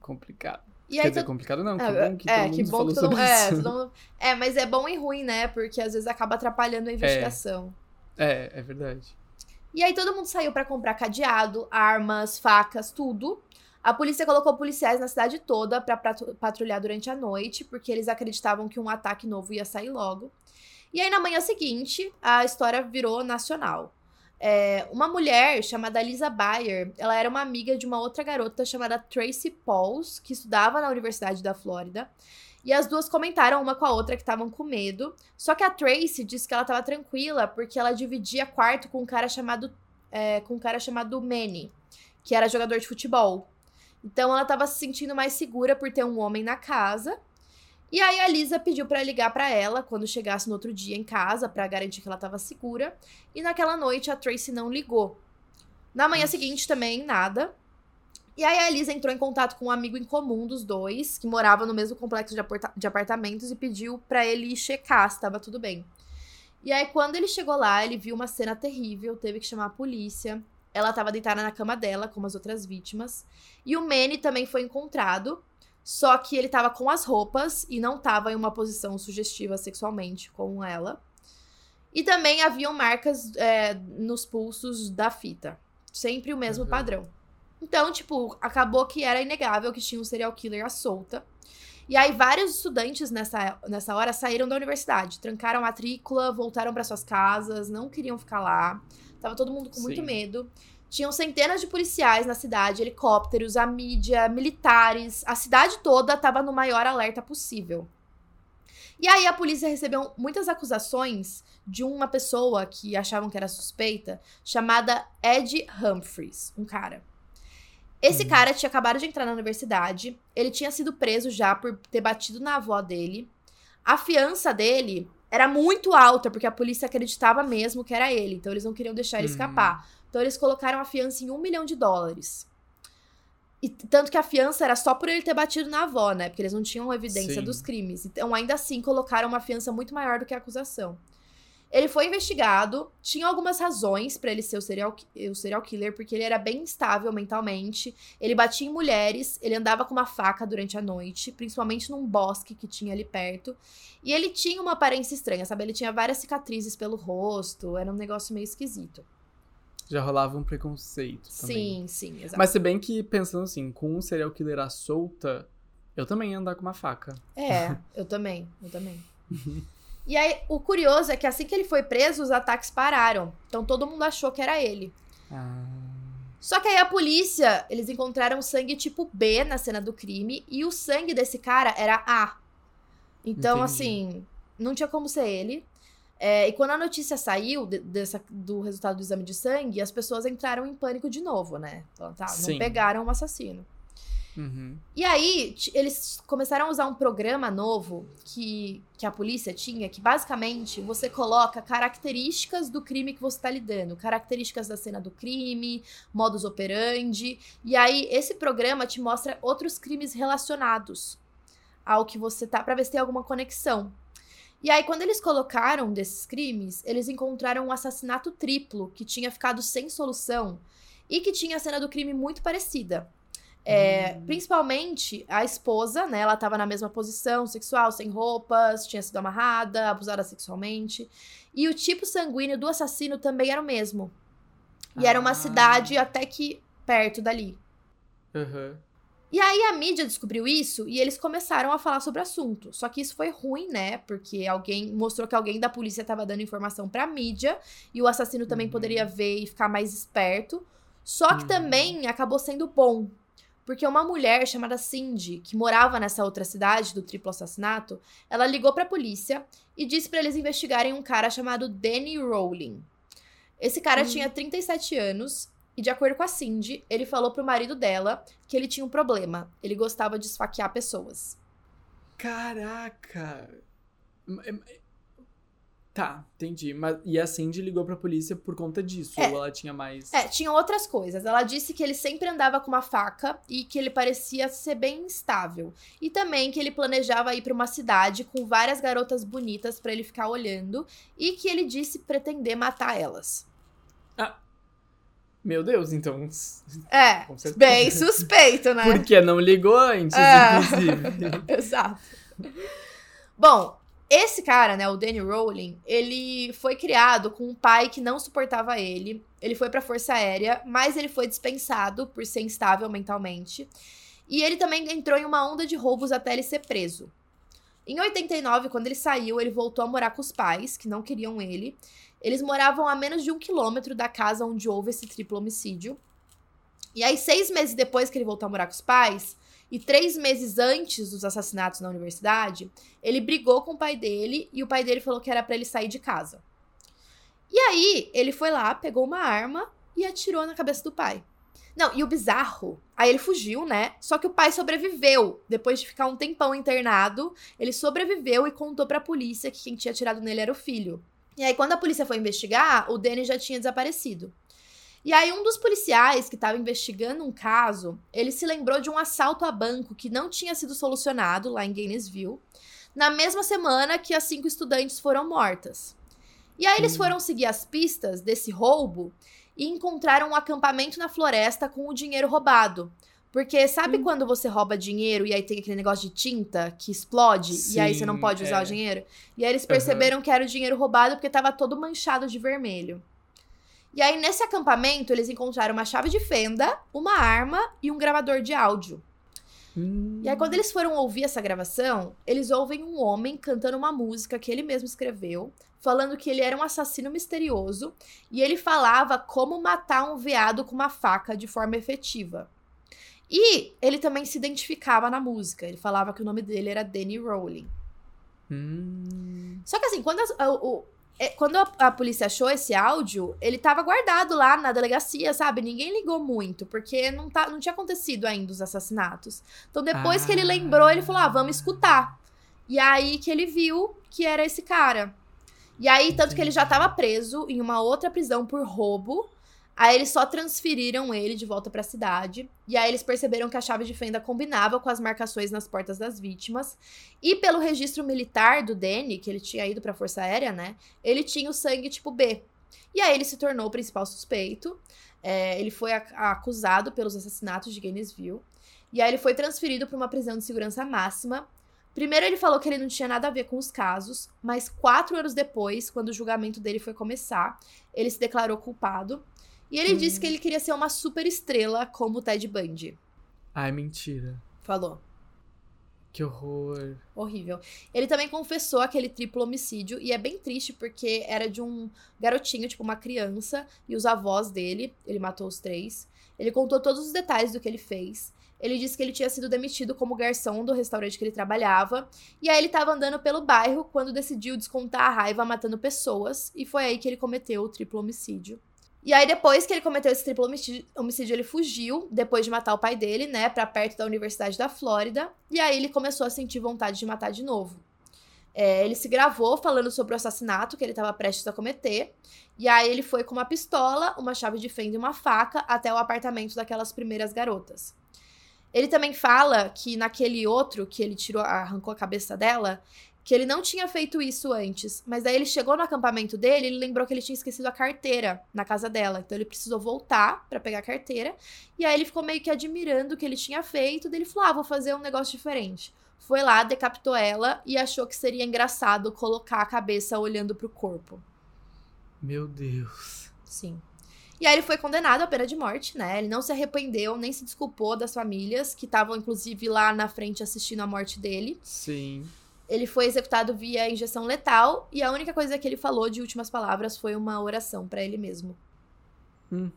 complicado. E Quer aí, dizer, todo... complicado não, que é, bom que é, todo que mundo bom falou que todo sobre. É, isso. todo mundo... é, mas é bom e ruim, né? Porque às vezes acaba atrapalhando a investigação. É, é verdade. E aí todo mundo saiu pra comprar cadeado, armas, facas, tudo. A polícia colocou policiais na cidade toda patru- patrulhar durante a noite, porque eles acreditavam que um ataque novo ia sair logo. E aí na manhã seguinte, a história virou nacional. É, uma mulher chamada Lisa Bayer, ela era uma amiga de uma outra garota chamada Tracy Pauls, que estudava na Universidade da Flórida. E as duas comentaram uma com a outra que estavam com medo. Só que a Tracy disse que ela tava tranquila porque ela dividia quarto com um cara chamado é, com um cara chamado Manny, que era jogador de futebol. Então ela tava se sentindo mais segura por ter um homem na casa. E aí a Lisa pediu pra ligar pra ela quando chegasse no outro dia em casa pra garantir que ela tava segura. E naquela noite a Tracy não ligou. Na manhã seguinte também nada. E aí a Lisa entrou em contato com um amigo em comum dos dois, que morava no mesmo complexo de, apartamentos e pediu pra ele checar se tava tudo bem. E aí quando ele chegou lá, ele viu uma cena terrível, teve que chamar a polícia. Ela tava deitada na cama dela, como as outras vítimas. E o Manny também foi encontrado, só que ele tava com as roupas e não tava em uma posição sugestiva sexualmente com ela. E também haviam marcas é, nos pulsos da fita. Sempre o mesmo Uhum. padrão. Então, tipo, acabou que era inegável que tinha um serial killer à solta. E aí, vários estudantes nessa, nessa hora saíram da universidade, trancaram a matrícula, voltaram para suas casas, não queriam ficar lá. Tava todo mundo com muito Sim. medo. Tinham centenas de policiais na cidade, helicópteros, a mídia, militares. A cidade toda tava no maior alerta possível. E aí a polícia recebeu muitas acusações de uma pessoa que achavam que era suspeita, chamada Ed Humphreys, um cara. Esse Uhum. cara tinha acabado de entrar na universidade, ele tinha sido preso já por ter batido na avó dele. A fiança dele era muito alta, porque a polícia acreditava mesmo que era ele, então eles não queriam deixar ele Uhum. escapar. Então eles colocaram a fiança em um milhão de dólares. E tanto que a fiança era só por ele ter batido na avó, né? Porque eles não tinham evidência Sim. dos crimes. Então, ainda assim, colocaram uma fiança muito maior do que a acusação. Ele foi investigado, tinha algumas razões pra ele ser o serial, o serial killer, porque ele era bem instável mentalmente, ele batia em mulheres, ele andava com uma faca durante a noite, principalmente num bosque que tinha ali perto, e ele tinha uma aparência estranha, sabe? Ele tinha várias cicatrizes pelo rosto, era um negócio meio esquisito. Já rolava um preconceito também. Sim, sim, exato. Mas se bem que, pensando assim, com um serial killer à solta, eu também ia andar com uma faca. É, [laughs] eu também, eu também. [laughs] E aí, o curioso é que assim que ele foi preso, os ataques pararam. Então todo mundo achou que era ele. Ah, Só que aí a polícia, eles encontraram sangue tipo B na cena do crime e o sangue desse cara era A. Então, Entendi. assim, não tinha como ser ele. É, e quando a notícia saiu de- dessa- do resultado do exame de sangue, as pessoas entraram em pânico de novo, né? Então, tá, não Sim. pegaram o assassino. Uhum. E aí, eles começaram a usar um programa novo que, que a polícia tinha, que basicamente você coloca características do crime que você tá lidando, características da cena do crime, modus operandi. E aí, esse programa te mostra outros crimes relacionados ao que você tá, pra ver se tem alguma conexão. E aí, quando eles colocaram desses crimes, eles encontraram um assassinato triplo que tinha ficado sem solução e que tinha a cena do crime muito parecida. É, Principalmente a esposa, né? Ela tava na mesma posição sexual, sem roupas, tinha sido amarrada, abusada sexualmente. E o tipo sanguíneo do assassino também era o mesmo. E era uma Ah. cidade até que perto dali. Aham. E aí a mídia descobriu isso e eles começaram a falar sobre o assunto. Só que isso foi ruim, né? Porque alguém mostrou que alguém da polícia estava dando informação pra mídia e o assassino também Uhum. poderia ver e ficar mais esperto. Só que Uhum. também acabou sendo bom. Porque uma mulher chamada Cindy, que morava nessa outra cidade do triplo assassinato, ela ligou pra polícia e disse pra eles investigarem um cara chamado Danny Rowling. Esse cara Hum. tinha 37 anos e, de acordo com a Cindy, ele falou pro marido dela que ele tinha um problema. Ele gostava de esfaquear pessoas. Caraca! Tá, entendi. Mas, e a Cindy ligou pra polícia por conta disso? É. Ou ela tinha mais. É, tinham outras coisas. Ela disse que ele sempre andava com uma faca e que ele parecia ser bem instável. E também que ele planejava ir pra uma cidade com várias garotas bonitas pra ele ficar olhando e que ele disse pretender matar elas. Meu Deus, então. É, Com certeza. bem suspeito, né? Por que não ligou antes, É. inclusive? [laughs] Exato. Bom, esse cara, né, o Danny Rowling, ele foi criado com um pai que não suportava ele. Ele foi pra Força Aérea, mas ele foi dispensado por ser instável mentalmente. E ele também entrou em uma onda de roubos até ele ser preso. Em 89, quando ele saiu, ele voltou a morar com os pais, que não queriam ele. Eles moravam a menos de um quilômetro da casa onde houve esse triplo homicídio. E aí, seis meses depois que ele voltou a morar com os pais, e três meses antes dos assassinatos na universidade, ele brigou com o pai dele e o pai dele falou que era pra ele sair de casa. E aí, ele foi lá, pegou uma arma e atirou na cabeça do pai. Não, e o bizarro, aí ele fugiu, né? Só que o pai sobreviveu. Depois de ficar um tempão internado, ele sobreviveu e contou pra polícia que quem tinha atirado nele era o filho. E aí, quando a polícia foi investigar, o Danny já tinha desaparecido. E aí, um dos policiais que estava investigando um caso, ele se lembrou de um assalto a banco que não tinha sido solucionado lá em Gainesville, na mesma semana que as cinco estudantes foram mortas. E aí, eles Hum. foram seguir as pistas desse roubo e encontraram um acampamento na floresta com o dinheiro roubado. Porque sabe Hum. quando você rouba dinheiro e aí tem aquele negócio de tinta que explode e aí você não Sim, pode usar é. o dinheiro? E aí eles perceberam que era o dinheiro roubado porque tava todo manchado de vermelho. E aí, nesse acampamento, eles encontraram uma chave de fenda, uma arma e um gravador de áudio. Hum. E aí, quando eles foram ouvir essa gravação, eles ouvem um homem cantando uma música que ele mesmo escreveu, falando que ele era um assassino misterioso e ele falava como matar um veado com uma faca de forma efetiva. E ele também se identificava na música, ele falava que o nome dele era Danny Rowling. Hum. Só que assim, quando, as- o- quando a, a polícia achou esse áudio, ele tava guardado lá na delegacia, sabe? Ninguém ligou muito, porque não, tá, não tinha acontecido ainda os assassinatos. Então depois que ele Ah. lembrou, ele falou: ah, vamos escutar. E aí que ele viu que era esse cara. E aí, tanto que ele já tava preso em uma outra prisão por roubo. Aí eles só transferiram ele de volta pra cidade. E aí eles perceberam que a chave de fenda combinava com as marcações nas portas das vítimas. E pelo registro militar do Danny, que ele tinha ido pra Força Aérea, né? Ele tinha o sangue tipo B. E aí ele se tornou o principal suspeito. É, ele foi ac- acusado pelos assassinatos de Gainesville. E aí ele foi transferido para uma prisão de segurança máxima. Primeiro ele falou que ele não tinha nada a ver com os casos, mas quatro anos depois, quando o julgamento dele foi começar, ele se declarou culpado. E ele Hum. disse que ele queria ser uma super estrela como o Ted Bundy. Ai, mentira. Falou. Que horror. Horrível. Ele também confessou aquele triplo homicídio e é bem triste porque era de um garotinho, tipo uma criança, e os avós dele. Ele matou os três. Ele contou todos os detalhes do que ele fez. Ele disse que ele tinha sido demitido como garçom do restaurante que ele trabalhava. E aí ele tava andando pelo bairro quando decidiu descontar a raiva matando pessoas. E foi aí que ele cometeu o triplo homicídio. E aí, depois que ele cometeu esse triplo homicídio, ele fugiu, depois de matar o pai dele, né, pra perto da Universidade da Flórida. E aí ele começou a sentir vontade de matar de novo. É, ele se gravou falando sobre o assassinato que ele estava prestes a cometer. E aí ele foi com uma pistola, uma chave de fenda e uma faca até o apartamento daquelas primeiras garotas. Ele também fala que naquele outro que ele tirou, arrancou a cabeça dela, que ele não tinha feito isso antes, mas daí ele chegou no acampamento dele, ele lembrou que ele tinha esquecido a carteira na casa dela, então ele precisou voltar para pegar a carteira, e aí ele ficou meio que admirando o que ele tinha feito, daí ele falou: "Ah, vou fazer um negócio diferente". Foi lá, decapitou ela e achou que seria engraçado colocar a cabeça olhando pro corpo. Meu Deus. Sim. E aí ele foi condenado à pena de morte, né? Ele não se arrependeu, nem se desculpou das famílias, que estavam inclusive lá na frente assistindo a morte dele. Sim. Ele foi executado via injeção letal e a única coisa que ele falou de últimas palavras foi uma oração para ele mesmo. Hum.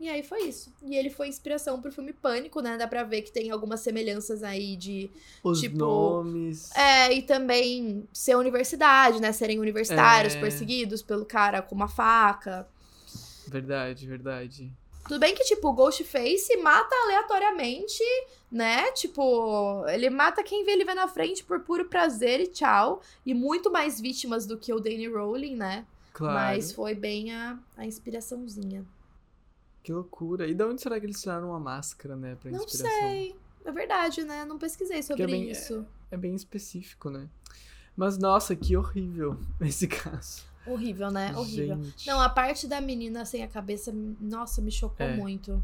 E aí foi isso. E ele foi inspiração pro filme Pânico, né? Dá pra ver que tem algumas semelhanças aí de. Os tipo, nomes. É, e também ser universidade, né? Serem universitários É. perseguidos pelo cara com uma faca. Verdade, verdade. Tudo bem que, tipo, o Ghostface mata aleatoriamente, né? Tipo, ele mata quem vê ele vê na frente por puro prazer e tchau. E muito mais vítimas do que o Danny Rowling, né? Claro. Mas foi bem a, a inspiraçãozinha. Que loucura. E de onde será que eles tiraram uma máscara, né, pra Não inspiração? sei. É verdade, né? Não pesquisei sobre bem- isso. É bem específico, né? Mas nossa, que horrível [laughs] esse caso. Horrível, né? Horrível. Gente. Não, a parte da menina sem a cabeça, nossa, me chocou É. muito.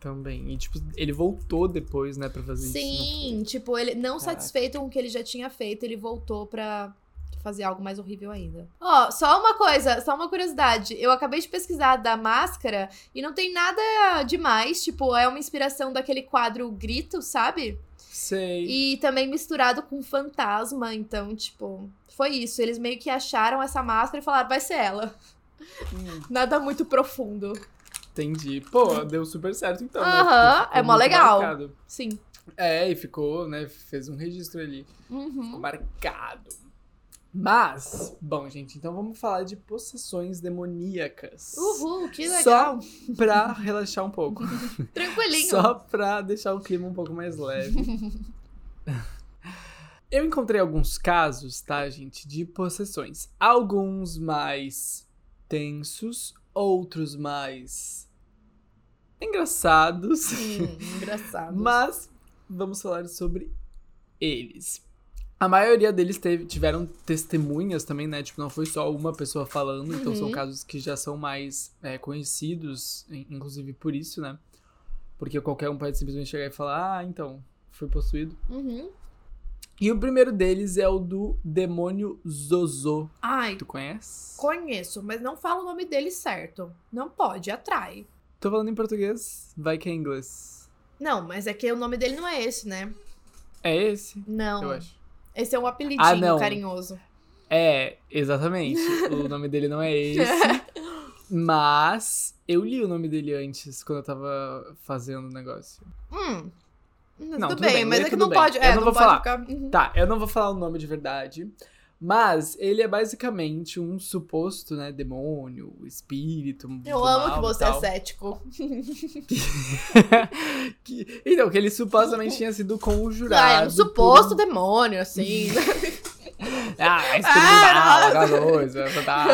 Também. E, tipo, ele voltou depois, né, pra fazer isso. Sim, tipo, ele não Caraca. satisfeito com o que ele já tinha feito, ele voltou pra fazer algo mais horrível ainda. Ó, só uma coisa, só uma curiosidade. Eu acabei de pesquisar da máscara e não tem nada demais, tipo, é uma inspiração daquele quadro Grito, sabe? Sei. E também misturado com fantasma, então, tipo, foi isso. Eles meio que acharam essa máscara e falaram, vai ser ela. Hum, [laughs] Nada muito profundo. entendi. Pô, deu super certo então. né? Aham, Ficou é mó legal. marcado. Sim. É, e ficou, né, fez um registro ali. Ficou Uhum. marcado. Mas, bom, gente, então vamos falar de possessões demoníacas. Uhul, que Só legal. Pra relaxar um pouco. [laughs] Tranquilinho. Só pra deixar o clima um pouco mais leve. [laughs] Eu encontrei alguns casos, tá, gente, de possessões. Alguns mais tensos, outros mais engraçados. Hum, engraçado. [laughs] Mas vamos falar sobre eles. A maioria deles teve, tiveram testemunhas também, né? Tipo, não foi só uma pessoa falando, então são Uhum. casos que já são mais é, conhecidos, in- inclusive por isso, né? Porque qualquer um pode simplesmente chegar e falar, ah, então, fui possuído. Uhum. E o primeiro deles é o do demônio Zozo. Ai, Tu conhece? conheço, mas não fala o nome dele certo. Não pode, atrai. Tô falando em português, vai que é inglês. Não, mas é que o nome dele não é esse, né? É esse, Não. eu acho. Esse é um apelidinho Ah, carinhoso. É, exatamente. o [laughs] nome dele não é esse. Mas eu li o nome dele antes, quando eu tava fazendo o negócio. Hum. Não, tudo, tudo bem, bem, mas é que não bem. pode. Eu É, não não, vou pode falar. ficar. Uhum. Tá, eu não vou falar o nome de verdade. Mas ele é basicamente um suposto, né, demônio, espírito. Eu amo que você é cético. [laughs] que, então, que ele supostamente tinha sido conjurado. Ah, é um por suposto demônio, assim. [laughs] Ah, experimental, aquela coisa, tá.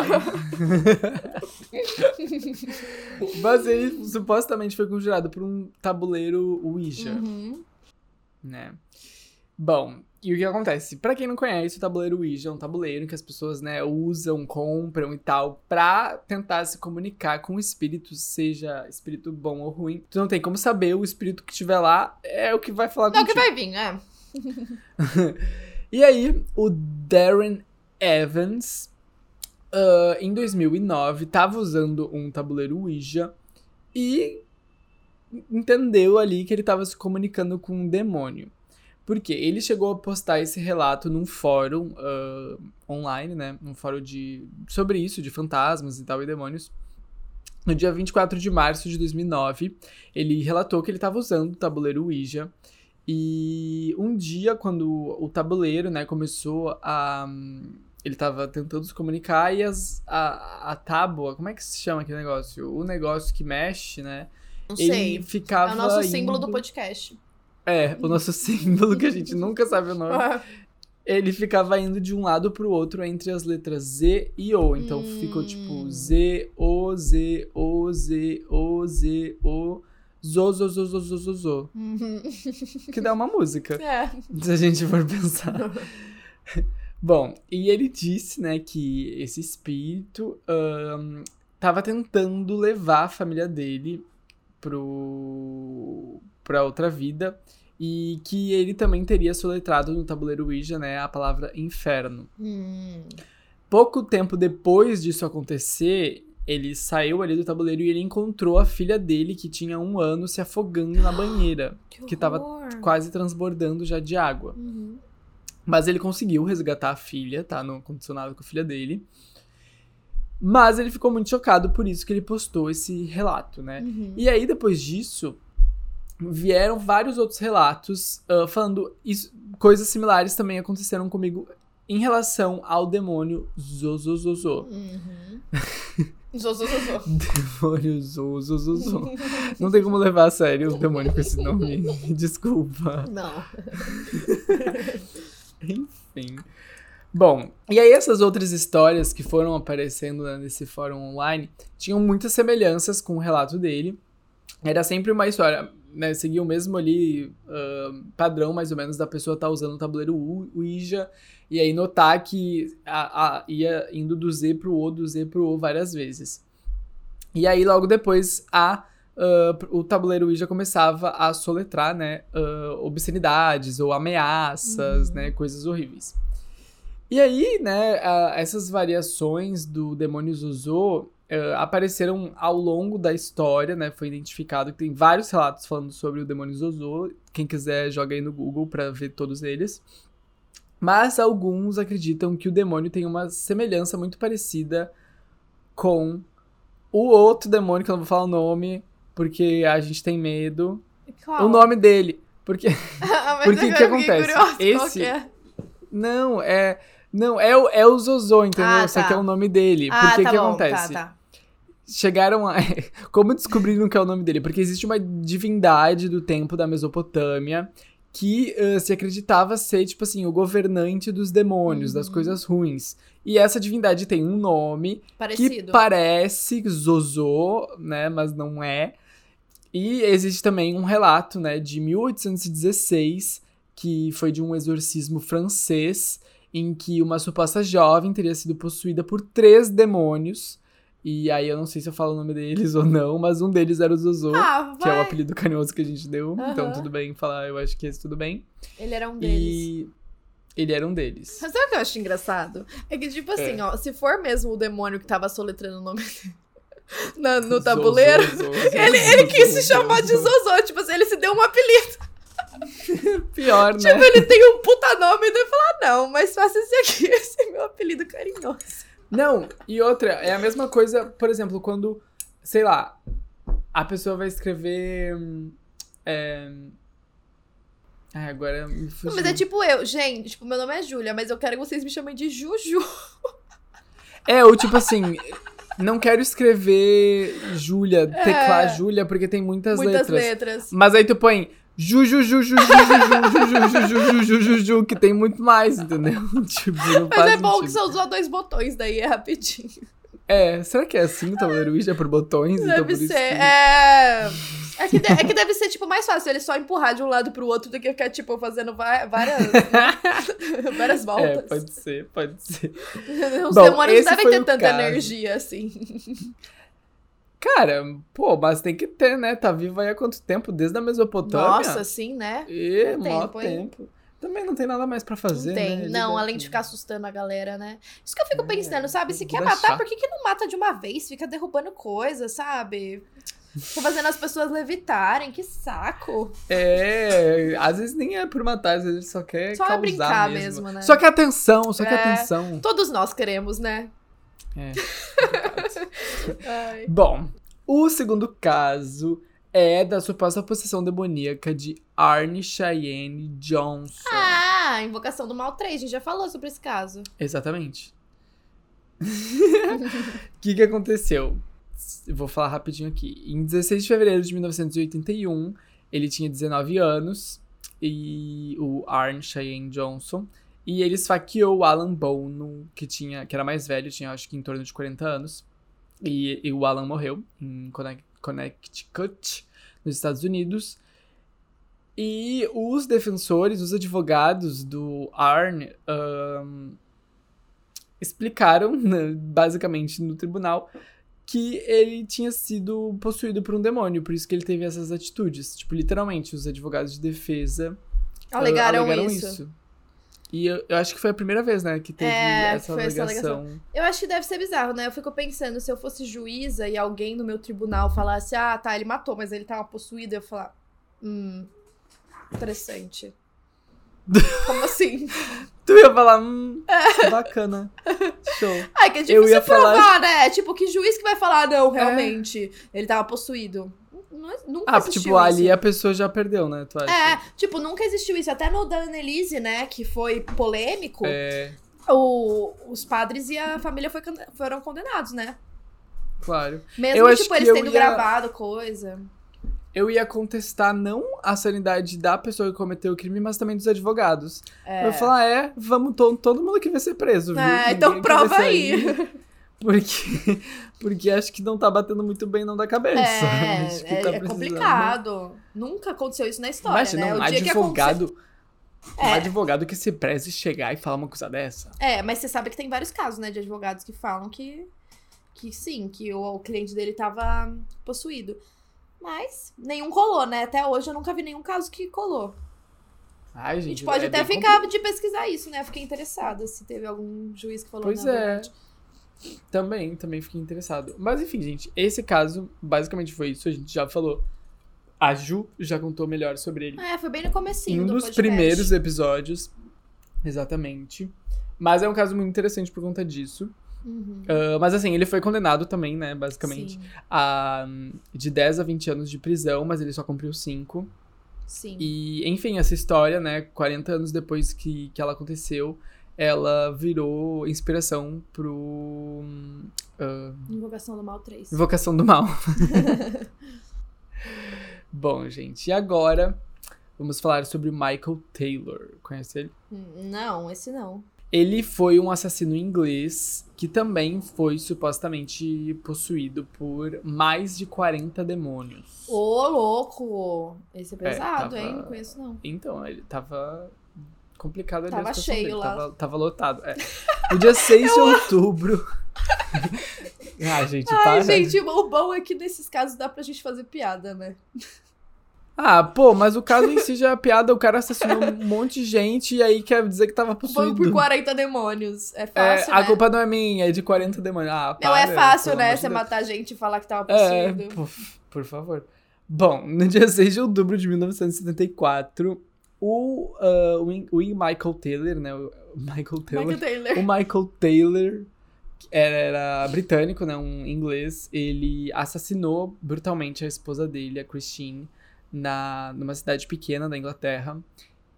Mas ele supostamente foi conjurado por um tabuleiro Ouija, Uhum. né? Bom, e o que acontece? Pra quem não conhece, o tabuleiro Ouija é um tabuleiro que as pessoas, né, usam, compram e tal, pra tentar se comunicar com espíritos, seja espírito bom ou ruim. Tu não tem como saber, o espírito que estiver lá é o que vai falar É o que vai vir, é. [laughs] E aí, o Darren Evans, ah, em 2009, tava usando um tabuleiro Ouija e entendeu ali que ele tava se comunicando com um demônio. Porque ele chegou a postar esse relato num fórum ah, online, né? Um fórum de, sobre isso, de fantasmas e tal, e demônios. No dia 24 de março de 2009, ele relatou que ele estava usando o tabuleiro Ouija e um dia, quando o tabuleiro, né, começou a, ele tava tentando se comunicar e as, a, a tábua, como é que se chama aquele negócio? O negócio que mexe, né? Não ele sei. ficava. É o nosso símbolo do indo- podcast. É, o nosso [laughs] símbolo que a gente nunca sabe o nome. Ele ficava indo de um lado pro outro entre as letras Z e O. Então Hum. ficou tipo Z, O, Z, O, Z, O, Z, O, Zo, Zo, Zo, Zo, Zo, Zo, Zo. Uhum. Que dá uma música. É. Se a gente for pensar. [laughs] Bom, e ele disse, né, que esse espírito ahn, tava tentando levar a família dele pro pra outra vida e que ele também teria soletrado no tabuleiro Ouija, né, a palavra inferno. Hum. Pouco tempo depois disso acontecer, ele saiu ali do tabuleiro e ele encontrou a filha dele, que tinha um ano, se afogando na [gasps] banheira, que tava horror. quase transbordando já de água. Uhum. Mas ele conseguiu resgatar a filha, tá? No condicionado com a filha dele. Mas ele ficou muito chocado, por isso que ele postou esse relato, né? Uhum. E aí, depois disso, vieram vários outros relatos ah, falando isso, coisas similares também aconteceram comigo em relação ao demônio Zozozozo. Uhum. Zo, zo, zo, zo. Demônio Zozozozo. [laughs] Não tem como levar a sério os demônios com esse nome. [laughs] Desculpa. Não. [laughs] Enfim. Bom, e aí essas outras histórias que foram aparecendo né, nesse fórum online tinham muitas semelhanças com o relato dele. Era sempre uma história, né? Seguia o mesmo ali ah, padrão, mais ou menos, da pessoa estar usando o tabuleiro Ou- Ouija e aí notar que a, a- ia indo do Z pro O, do Z pro O várias vezes. E aí, logo depois, a, ah, o tabuleiro Ouija começava a soletrar, né? ah, obscenidades ou ameaças, Uhum. né? Coisas horríveis. E aí, né, essas variações do demônio Zuzô eh, apareceram ao longo da história, né? Foi identificado que tem vários relatos falando sobre o demônio Zozô. Quem quiser, joga aí no Google pra ver todos eles. Mas alguns acreditam que o demônio tem uma semelhança muito parecida com o outro demônio, que eu não vou falar o nome, porque a gente tem medo. Qual? O nome dele. Porque. [laughs] Ah, [laughs] Porque eu que acontece? Esse- que é? Não, é. Não, é o, é o Zozô, entendeu? Ah, tá. que é o nome dele. Ah, Porque tá que bom, acontece? Tá, tá. Chegaram a. [laughs] Como descobriram que é o nome dele? Porque existe uma divindade do tempo da Mesopotâmia que eh, se acreditava ser, tipo assim, o governante dos demônios, das Uhum. coisas ruins. E essa divindade tem um nome que Parecido. parece Zozô, né? Mas não é. E existe também um relato, né, de 1816, que foi de um exorcismo francês, em que uma suposta jovem teria sido possuída por três demônios. E aí eu não sei se eu falo o nome deles [laughs] ou não, mas um deles era o Zozô, Ah, que é o apelido carinhoso que a gente deu. Então Aham. tudo bem falar, eu acho que esse tudo bem. Ele era um deles. E ele era um deles. Mas sabe o que eu acho engraçado? É que, tipo assim, ó, se for mesmo o demônio que tava soletrando o nome dele [laughs] na- no tabuleiro, Zozô, ele, Zozô, ele quis se chamar de Zozô. Tipo assim, ele se deu um apelido. [laughs] Pior, né? Tipo, ele tem um puta nome, e daí falar, ah, não, mas faça esse aqui, esse é meu apelido carinhoso. Não, e outra, é a mesma coisa, por exemplo, quando, sei lá, a pessoa vai escrever. É... Ah, agora me Não, fugiu. mas é tipo eu, gente, tipo, meu nome é Júlia, mas eu quero que vocês me chamem de Juju. É, ou tipo assim, não quero escrever Júlia, teclar Júlia, porque tem muitas, É. Muitas letras. letras. Mas aí tu põe Juju, que tem muito mais, entendeu? Mas é bom que são usou dois botões, daí é rapidinho. É, será que é assim o tabuleiro Ouija por botões? Deve ser, é... É que, é que deve ser, tipo, mais fácil ele só empurrar de um lado pro outro do que ficar, tipo, fazendo várias, várias voltas. É, pode ser, pode ser. Os Bom, demônios devem ter tanta energia, assim. Cara, pô, mas tem que ter, né? Tá vivo aí há quanto tempo? Desde a Mesopotâmia? Nossa, sim, né? E, Muito mó tempo, tempo. Também não tem nada mais pra fazer, não tem. né? Não, além de ficar assustando a galera, né? Isso que eu fico É, pensando, sabe? Se quer matar, chata. por que, que não mata de uma vez? Fica derrubando coisa, sabe? Fica fazendo as pessoas levitarem, que saco. É, às vezes nem é por matar, às vezes só quer Só é causar brincar mesmo. mesmo, né? Só que atenção, só que É. atenção. Todos nós queremos, né? É. [laughs] Bom, o segundo caso é da suposta possessão demoníaca de Arne Cheyenne Johnson. Ah, Invocação do Mal 3, a gente já falou sobre esse caso. Exatamente. O [laughs] que, que aconteceu? Eu vou falar rapidinho aqui. Em 16 de fevereiro de 1981, ele tinha 19 anos, e o Arne Cheyenne Johnson, e ele esfaqueou o Alan Bono, que, tinha, que era mais velho, tinha acho que em torno de 40 anos, e, e o Alan morreu em Connecticut, nos Estados Unidos. E os defensores, os advogados do Arne, um, explicaram, né, basicamente no tribunal, que ele tinha sido possuído por um demônio, por isso que ele teve essas atitudes. Tipo, literalmente, os advogados de defesa alegaram, uh, alegaram isso. isso. E eu, eu, acho que foi a primeira vez, né, que teve É, essa foi essa alegação. alegação. Eu acho que deve ser bizarro, né? Eu fico pensando, se eu fosse juíza e alguém no meu tribunal falasse, ah, tá, ele matou, mas ele tava possuído, eu ia falar, hum, interessante. [laughs] Como assim? Tu ia falar, hum, bacana. Show. Ah, que é Eu difícil ia provar, falar- né? Tipo, que juiz que vai falar, não, realmente, ele tava possuído. Nunca Ah, existiu tipo, ali isso. a pessoa já perdeu, né, tu acha? É, tipo, nunca existiu isso. Até no da Annelise, né, que foi polêmico, É, o- os padres e a família foi foram condenados, né? claro. Mesmo, Eu tipo, que eles tendo ia- gravado coisa. Eu ia contestar não a sanidade da pessoa que cometeu o crime, mas também dos advogados. É. Eu ia falar, é, vamos, to todo mundo aqui vai ser preso, viu? É, Ninguém então prova aí. [laughs] Porque, [laughs] porque acho que não tá batendo muito bem não da cabeça. É, [laughs] Acho que é, tá é precisando- complicado. Nunca aconteceu isso na história, Imagina, né? um o que aconteceu. advogado... Um É. advogado que se preze chegar e falar uma coisa dessa. É, mas você sabe que tem vários casos, né, de advogados que falam que, que sim, que o, o cliente dele tava possuído. Mas nenhum colou, né? Até hoje eu nunca vi nenhum caso que colou. Ai, A gente, gente pode é até ficar de pesquisar isso, né? Fiquei interessada se teve algum juiz que falou Pois na é. verdade. Também, também fiquei interessado. Mas enfim, gente, esse caso basicamente foi isso, a gente já falou. A Ju já contou melhor sobre ele É, foi bem no em comecinho um do dos podcast. primeiros episódios. Exatamente. Mas é um caso muito interessante por conta disso. Uhum. Ah, mas assim, ele foi condenado também, né, basicamente, Sim, a de 10 a 20 anos de prisão, mas ele só cumpriu 5. sim. E, enfim, essa história, né, 40 anos depois que, que ela aconteceu, ela virou inspiração pro ah, Invocação do Mal 3. Invocação do Mal. Bom, gente, e agora vamos falar sobre o Michael Taylor. Conhece ele? Não, esse não. Ele foi um assassino inglês que também foi supostamente possuído por mais de 40 demônios. Ô, louco! Esse é pesado, tava- hein? Não conheço, não. Então, ele tava complicado ali Tava a cheio dele. lá. Tava, tava lotado. É. No dia 6 de outubro. [laughs] ah, gente, Ai, para. gente, o bom é que nesses casos dá pra gente fazer piada, né? Ah, pô, mas o caso em si já é piada, o cara assassinou um monte de gente e aí quer dizer que tava possuído. por 40 demônios. É É, fácil, a né? culpa não é minha, é de 40 demônios. Ah, Não para, é fácil, né? Você matar gente e falar que tava É, possuído. por, por favor. Bom, no dia 6 de outubro de 1974, o, ah, o, Michael Taylor, né? O Michael Taylor. Michael Taylor. O Michael Taylor era, era britânico, né? Um inglês. Ele assassinou brutalmente a esposa dele, a Christine, na, numa cidade pequena da Inglaterra.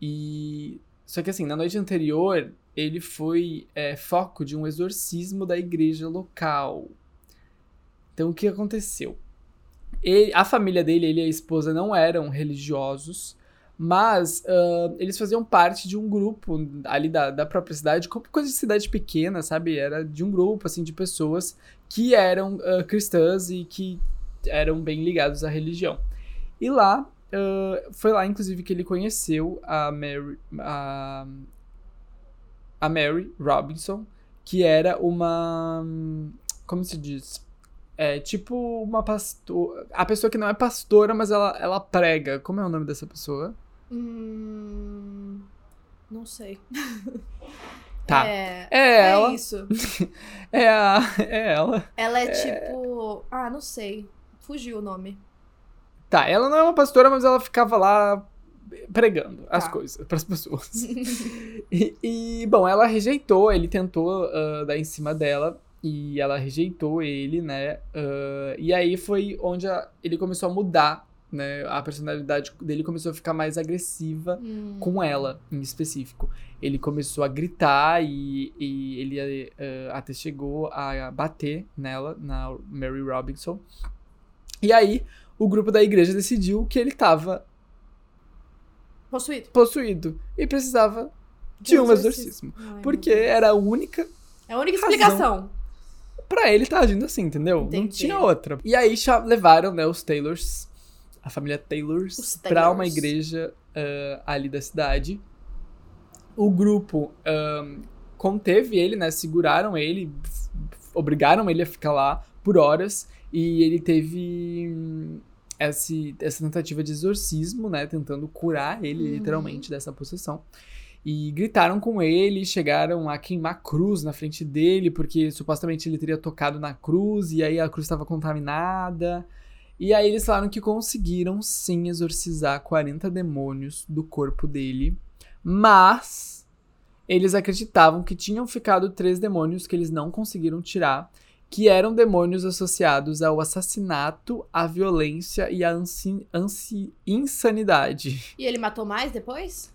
E. Só que assim, na noite anterior, ele foi é, foco de um exorcismo da igreja local. Então, o que aconteceu? Ele- a família dele, ele e a esposa, não eram religiosos, mas ah, eles faziam parte de um grupo ali da, da própria cidade, como coisa de cidade pequena, sabe? Era de um grupo, assim, de pessoas que eram ah, cristãs e que eram bem ligados à religião. E lá, ah, foi lá, inclusive, que ele conheceu a Mary, a, a Mary Robinson, que era uma. Como se diz? É tipo uma pastora. A pessoa que não é pastora, mas ela, ela prega. Como é o nome dessa pessoa? Hum, não sei. [laughs] Tá. É, É, é ela. isso. [laughs] É, a, é ela. Ela é, tipo. Ah, não sei. Fugiu o nome. Tá, ela não é uma pastora, mas ela ficava lá pregando as Tá. coisas pras pessoas. [laughs] e, e, bom, ela rejeitou, ele tentou ah, dar em cima dela e ela rejeitou ele, né? Ah, e aí foi onde a- ele começou a mudar né? A personalidade dele começou a ficar mais agressiva Hum. com ela, em específico. Ele começou a gritar e, e ele eh, até chegou a bater nela, na Mary Robinson. E aí, o grupo da igreja decidiu que ele estava Possuído. possuído e precisava de um exorcismo. Ai, Porque era a única É a única explicação. Pra ele tá agindo assim, entendeu? Não Entendi. tinha outra. E aí levaram, né, os Taylors, a família Taylors, pra uma igreja ah, ali da cidade. O grupo ahn, conteve ele, né? Seguraram ele, obrigaram ele a ficar lá por horas. E ele teve hum, esse, essa tentativa de exorcismo, né? Tentando curar ele, Uhum. literalmente, dessa possessão. E gritaram com ele, chegaram a queimar cruz na frente dele, porque supostamente ele teria tocado na cruz e aí a cruz estava contaminada. E aí eles falaram que conseguiram sim exorcizar 40 demônios do corpo dele, mas eles acreditavam que tinham ficado três demônios que eles não conseguiram tirar, que eram demônios associados ao assassinato, à violência e à ansi- ansi- insanidade. E ele matou mais depois?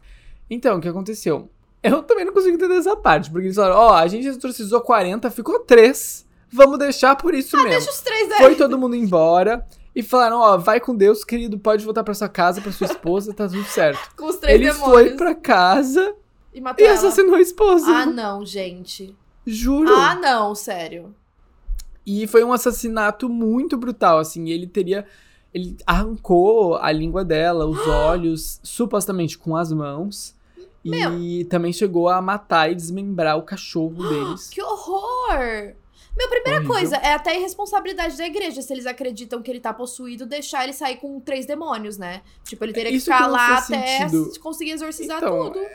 Então, o que aconteceu? Eu também não consigo entender essa parte, porque eles falaram, ó, a gente exorcizou 40, ficou 3, vamos deixar por isso mesmo. Deixa os três daí. Foi todo mundo embora e falaram, ó, vai com Deus, querido, pode voltar pra sua casa, pra sua esposa, tá tudo certo. [laughs] Com os três Ele demônios. foi pra casa E matou e ela. assassinou a esposa. Ah, não, gente. Juro. Ah, não, sério. E foi um assassinato muito brutal, assim, ele teria... Ele arrancou a língua dela, os [gasps] olhos, supostamente com as mãos. E também chegou a matar e desmembrar o cachorro [gasps] deles. Que horror! Meu, primeira Horrível. coisa, é até irresponsabilidade da igreja se eles acreditam que ele tá possuído, deixar ele sair com três demônios, né? Tipo, ele teria que Isso que ficar não lá até sentido. conseguir exorcizar Então, tudo.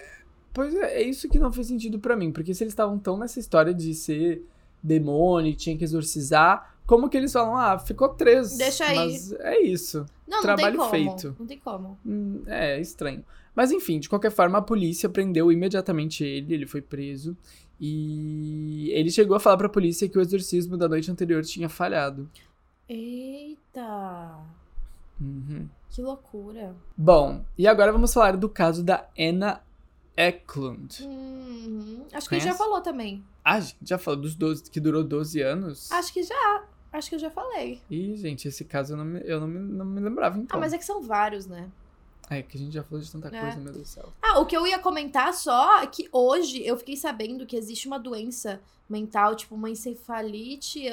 Pois é, é isso que não fez sentido pra mim, porque se eles estavam tão nessa história de ser demônio, e tinha que exorcizar, como que eles falam, ah, ficou três. Deixa aí. Mas é isso. Não, não trabalho tem como. feito. Não tem como. Hum, É, estranho. Mas enfim, de qualquer forma, a polícia prendeu imediatamente ele, ele foi preso. E ele chegou a falar pra polícia que o exorcismo da noite anterior tinha falhado. Eita! Uhum. Que loucura. Bom, e agora vamos falar do caso da Anna Eklund. Uhum. Acho que ele já falou também. Ah, a já falou dos 12, que durou 12 anos? Acho que já. Acho que eu já falei. Ih, gente, esse caso eu não me, eu não me, não me lembrava, então. Ah, mas é que são vários, né? É que a gente já falou de tanta É. coisa, meu Deus do céu. Ah, o que eu ia comentar só é que hoje eu fiquei sabendo que existe uma doença mental, tipo uma encefalite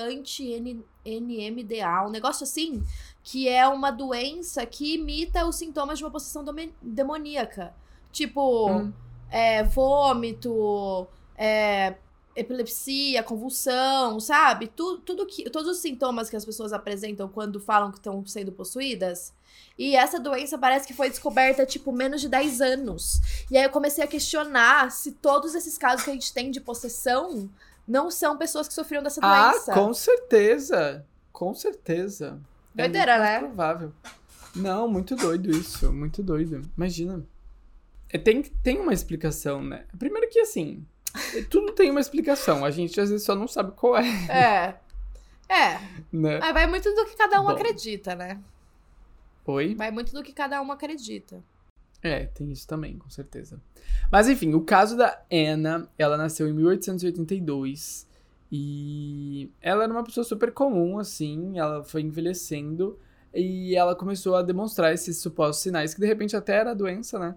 anti-NMDA, um negócio assim, que é uma doença que imita os sintomas de uma possessão demoníaca. Tipo, Hum. é, vômito, é, epilepsia, convulsão, sabe? Tu, tudo que, todos os sintomas que as pessoas apresentam quando falam que estão sendo possuídas. E essa doença parece que foi descoberta, tipo, menos de 10 anos. E aí eu comecei a questionar se todos esses casos que a gente tem de possessão não são pessoas que sofriam dessa Ah, doença. com certeza. Com certeza. É Doideira, mais né? provável. Não, muito doido isso. Muito doido. Imagina. É, Tem, tem uma explicação, né? Primeiro que assim, é, tudo tem uma explicação. A gente às vezes só não sabe qual é, É. [laughs] É. né? Mas vai muito do que cada um Bom. acredita, né? Oi? Vai muito do que cada um acredita. É, tem isso também, com certeza. Mas enfim, o caso da Anna, ela nasceu em 1882 e ela era uma pessoa super comum, assim, ela foi envelhecendo e ela começou a demonstrar esses supostos sinais, que de repente até era doença, né?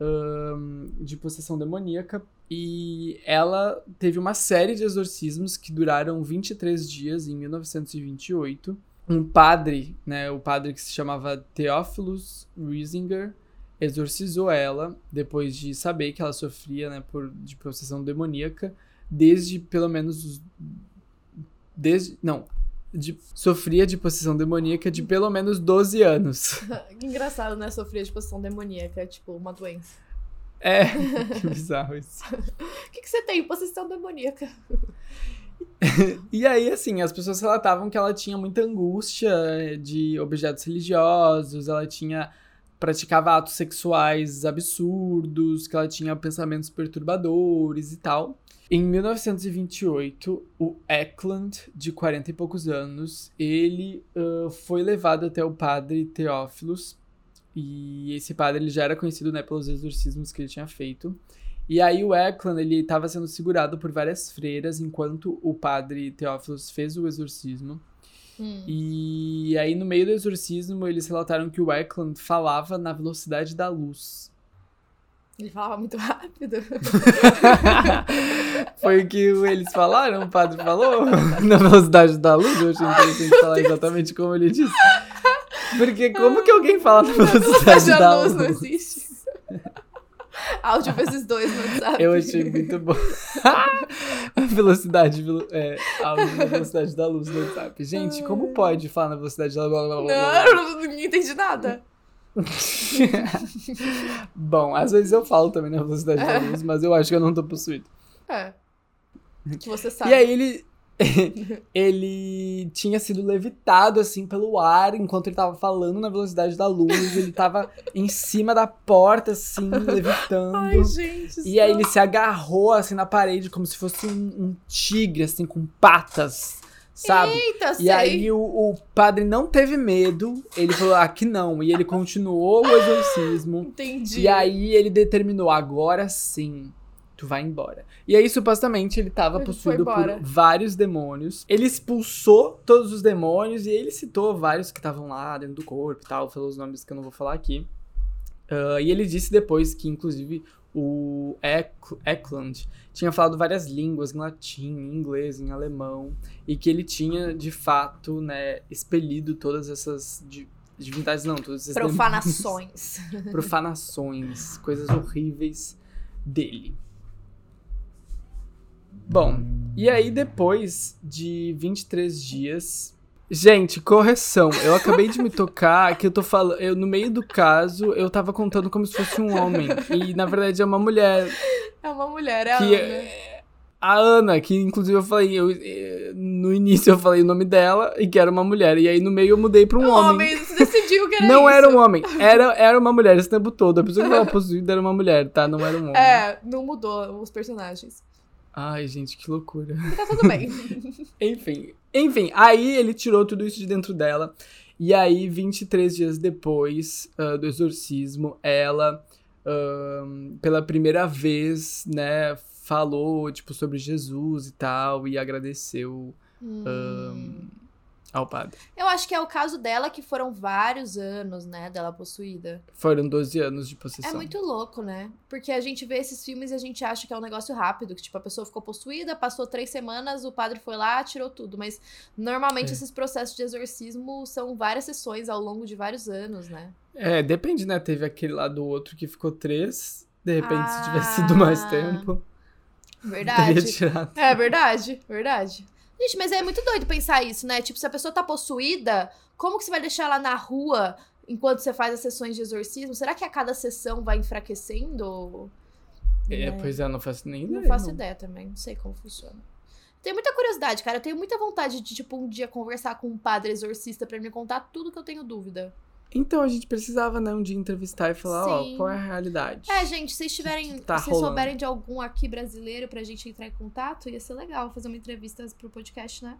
Ahn, de possessão demoníaca. E ela teve uma série de exorcismos que duraram 23 dias em 1928. Um padre, né, o padre que se chamava Theophilus Riesinger, exorcizou ela depois de saber que ela sofria né, por, de possessão demoníaca desde pelo menos os- desde não de, sofria de possessão demoníaca de pelo menos 12 anos [laughs] Que engraçado, né? Sofrer de possessão demoníaca, tipo, uma doença. é [laughs] que bizarro isso O que, que você tem? Possessão demoníaca. [laughs] e aí assim as pessoas relatavam que ela tinha muita angústia de objetos religiosos ela tinha praticava atos sexuais absurdos que ela tinha pensamentos perturbadores e tal Em 1928, o Eklund, de 40 e poucos anos, ele uh, foi levado até o padre Teófilos. E esse padre ele já era conhecido né, pelos exorcismos que ele tinha feito. E aí o Eklund ele estava sendo segurado por várias freiras enquanto o padre Teófilos fez o exorcismo. Hum. E aí no meio do exorcismo eles relataram que o Eklund falava na velocidade da luz. Ele falava muito rápido. [laughs] Foi o que eles falaram, o padre falou, [laughs] na velocidade da luz. Eu achei interessante falar exatamente como ele disse. Porque como que alguém fala na [laughs] velocidade da da luz luz? não existe. Áudio esses dois no WhatsApp. Eu achei muito bom. a velocidade, velo- é, áudio na velocidade da luz no WhatsApp. Gente, como pode falar na velocidade da luz? Não, eu não, não entendi nada. [laughs] Bom, às vezes eu falo também na velocidade da luz, mas eu acho que eu não tô possuído. É. Que você sabe. E aí ele. [laughs] ele tinha sido levitado assim pelo ar enquanto ele tava falando na velocidade da luz. Ele tava [laughs] em cima da porta, assim, levitando. Ai, gente. E aí ele se agarrou assim na parede como se fosse um, um tigre, assim, com patas, sabe? Eita, sei. E aí o, o padre não teve medo, ele falou, aqui não. E ele continuou o exorcismo. [gasps] Entendi. E aí ele determinou, agora sim, tu vai embora. E aí, supostamente, ele tava Ele possuído por vários demônios. Ele expulsou todos os demônios e ele citou vários que estavam lá dentro do corpo e tal, pelos nomes que eu não vou falar aqui. Ah, e ele disse depois que, inclusive, o Ek- Eklund tinha falado várias línguas, em latim, em inglês, em alemão, e que ele tinha, de fato, né, expelido todas essas di- divindades, não, todos esses demônios Profanações. [laughs] [laughs] profanações, coisas horríveis dele. Bom, e aí depois de 23 dias. Gente, correção. Eu acabei de me tocar que eu tô falando. Eu, no meio do caso, eu tava contando como se fosse um homem. E na verdade é uma mulher. É uma mulher, é a Ana. é- a Ana, que inclusive eu falei. eu- eh, no início eu falei o nome dela e que era uma mulher. E aí no meio eu mudei pra um Um homem. homem, você decidiu que era Não isso. era um homem, era, era uma mulher esse tempo todo. A pessoa que tava possuída era uma mulher, tá? Não era um homem. É, não mudou os personagens. Ai, gente, que loucura. Tá tudo bem. [laughs] Enfim, enfim, aí ele tirou tudo isso de dentro dela. E aí, 23 dias depois ah, do exorcismo, ela, ahn, pela primeira vez, né, falou, tipo, sobre Jesus e tal, e agradeceu Hum. Ao padre. Eu acho que é o caso dela, que foram vários anos, né, dela possuída. Foram 12 anos de possessão. É muito louco, né? Porque a gente vê esses filmes e a gente acha que é um negócio rápido, que tipo, a pessoa ficou possuída, passou três semanas, o padre foi lá, tirou tudo. Mas normalmente É. esses processos de exorcismo são várias sessões ao longo de vários anos, né? É, depende, né? Teve aquele lá do outro que ficou três. De repente, se Ah. tivesse sido mais tempo, Verdade. É verdade, verdade. Gente, mas é muito doido pensar isso, né? Tipo, se a pessoa tá possuída, como que você vai deixar ela na rua enquanto você faz as sessões de exorcismo? Será que a cada sessão vai enfraquecendo? É, Né? pois é, não faço nem ideia. Não faço não. ideia também, não sei como funciona. Tenho muita curiosidade, cara. Eu tenho muita vontade de, tipo, um dia conversar com um padre exorcista pra me contar tudo que eu tenho dúvida. Então a gente precisava, né, um dia entrevistar e falar, Sim. ó, qual é a realidade? É, gente, se vocês tiverem. Tá se rolando. souberem de algum aqui brasileiro pra gente entrar em contato, ia ser legal fazer uma entrevista pro podcast, né?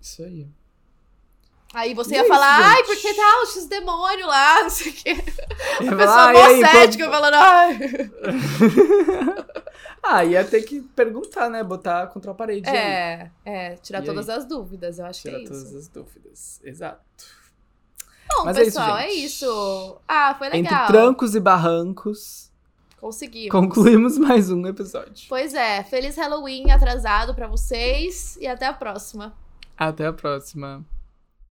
Isso aí. Aí você E ia é isso, falar, ai, gente. porque tá os demônios lá, [laughs] não sei o quê. Eu A ia pessoa mó "Ah, e aí, cética qual- falando, ai. [laughs] Ah, ia ter que perguntar, né? Botar contra a parede aí. É, é, tirar E todas as dúvidas, eu acho Tirar que é todas isso. as dúvidas. Exato. Bom, Mas é isso, pessoal, é gente. isso. Ah, foi Entre legal. trancos e barrancos, Conseguimos. concluímos [laughs] mais um episódio. Pois é, feliz Halloween atrasado pra vocês e até a próxima. Até a próxima.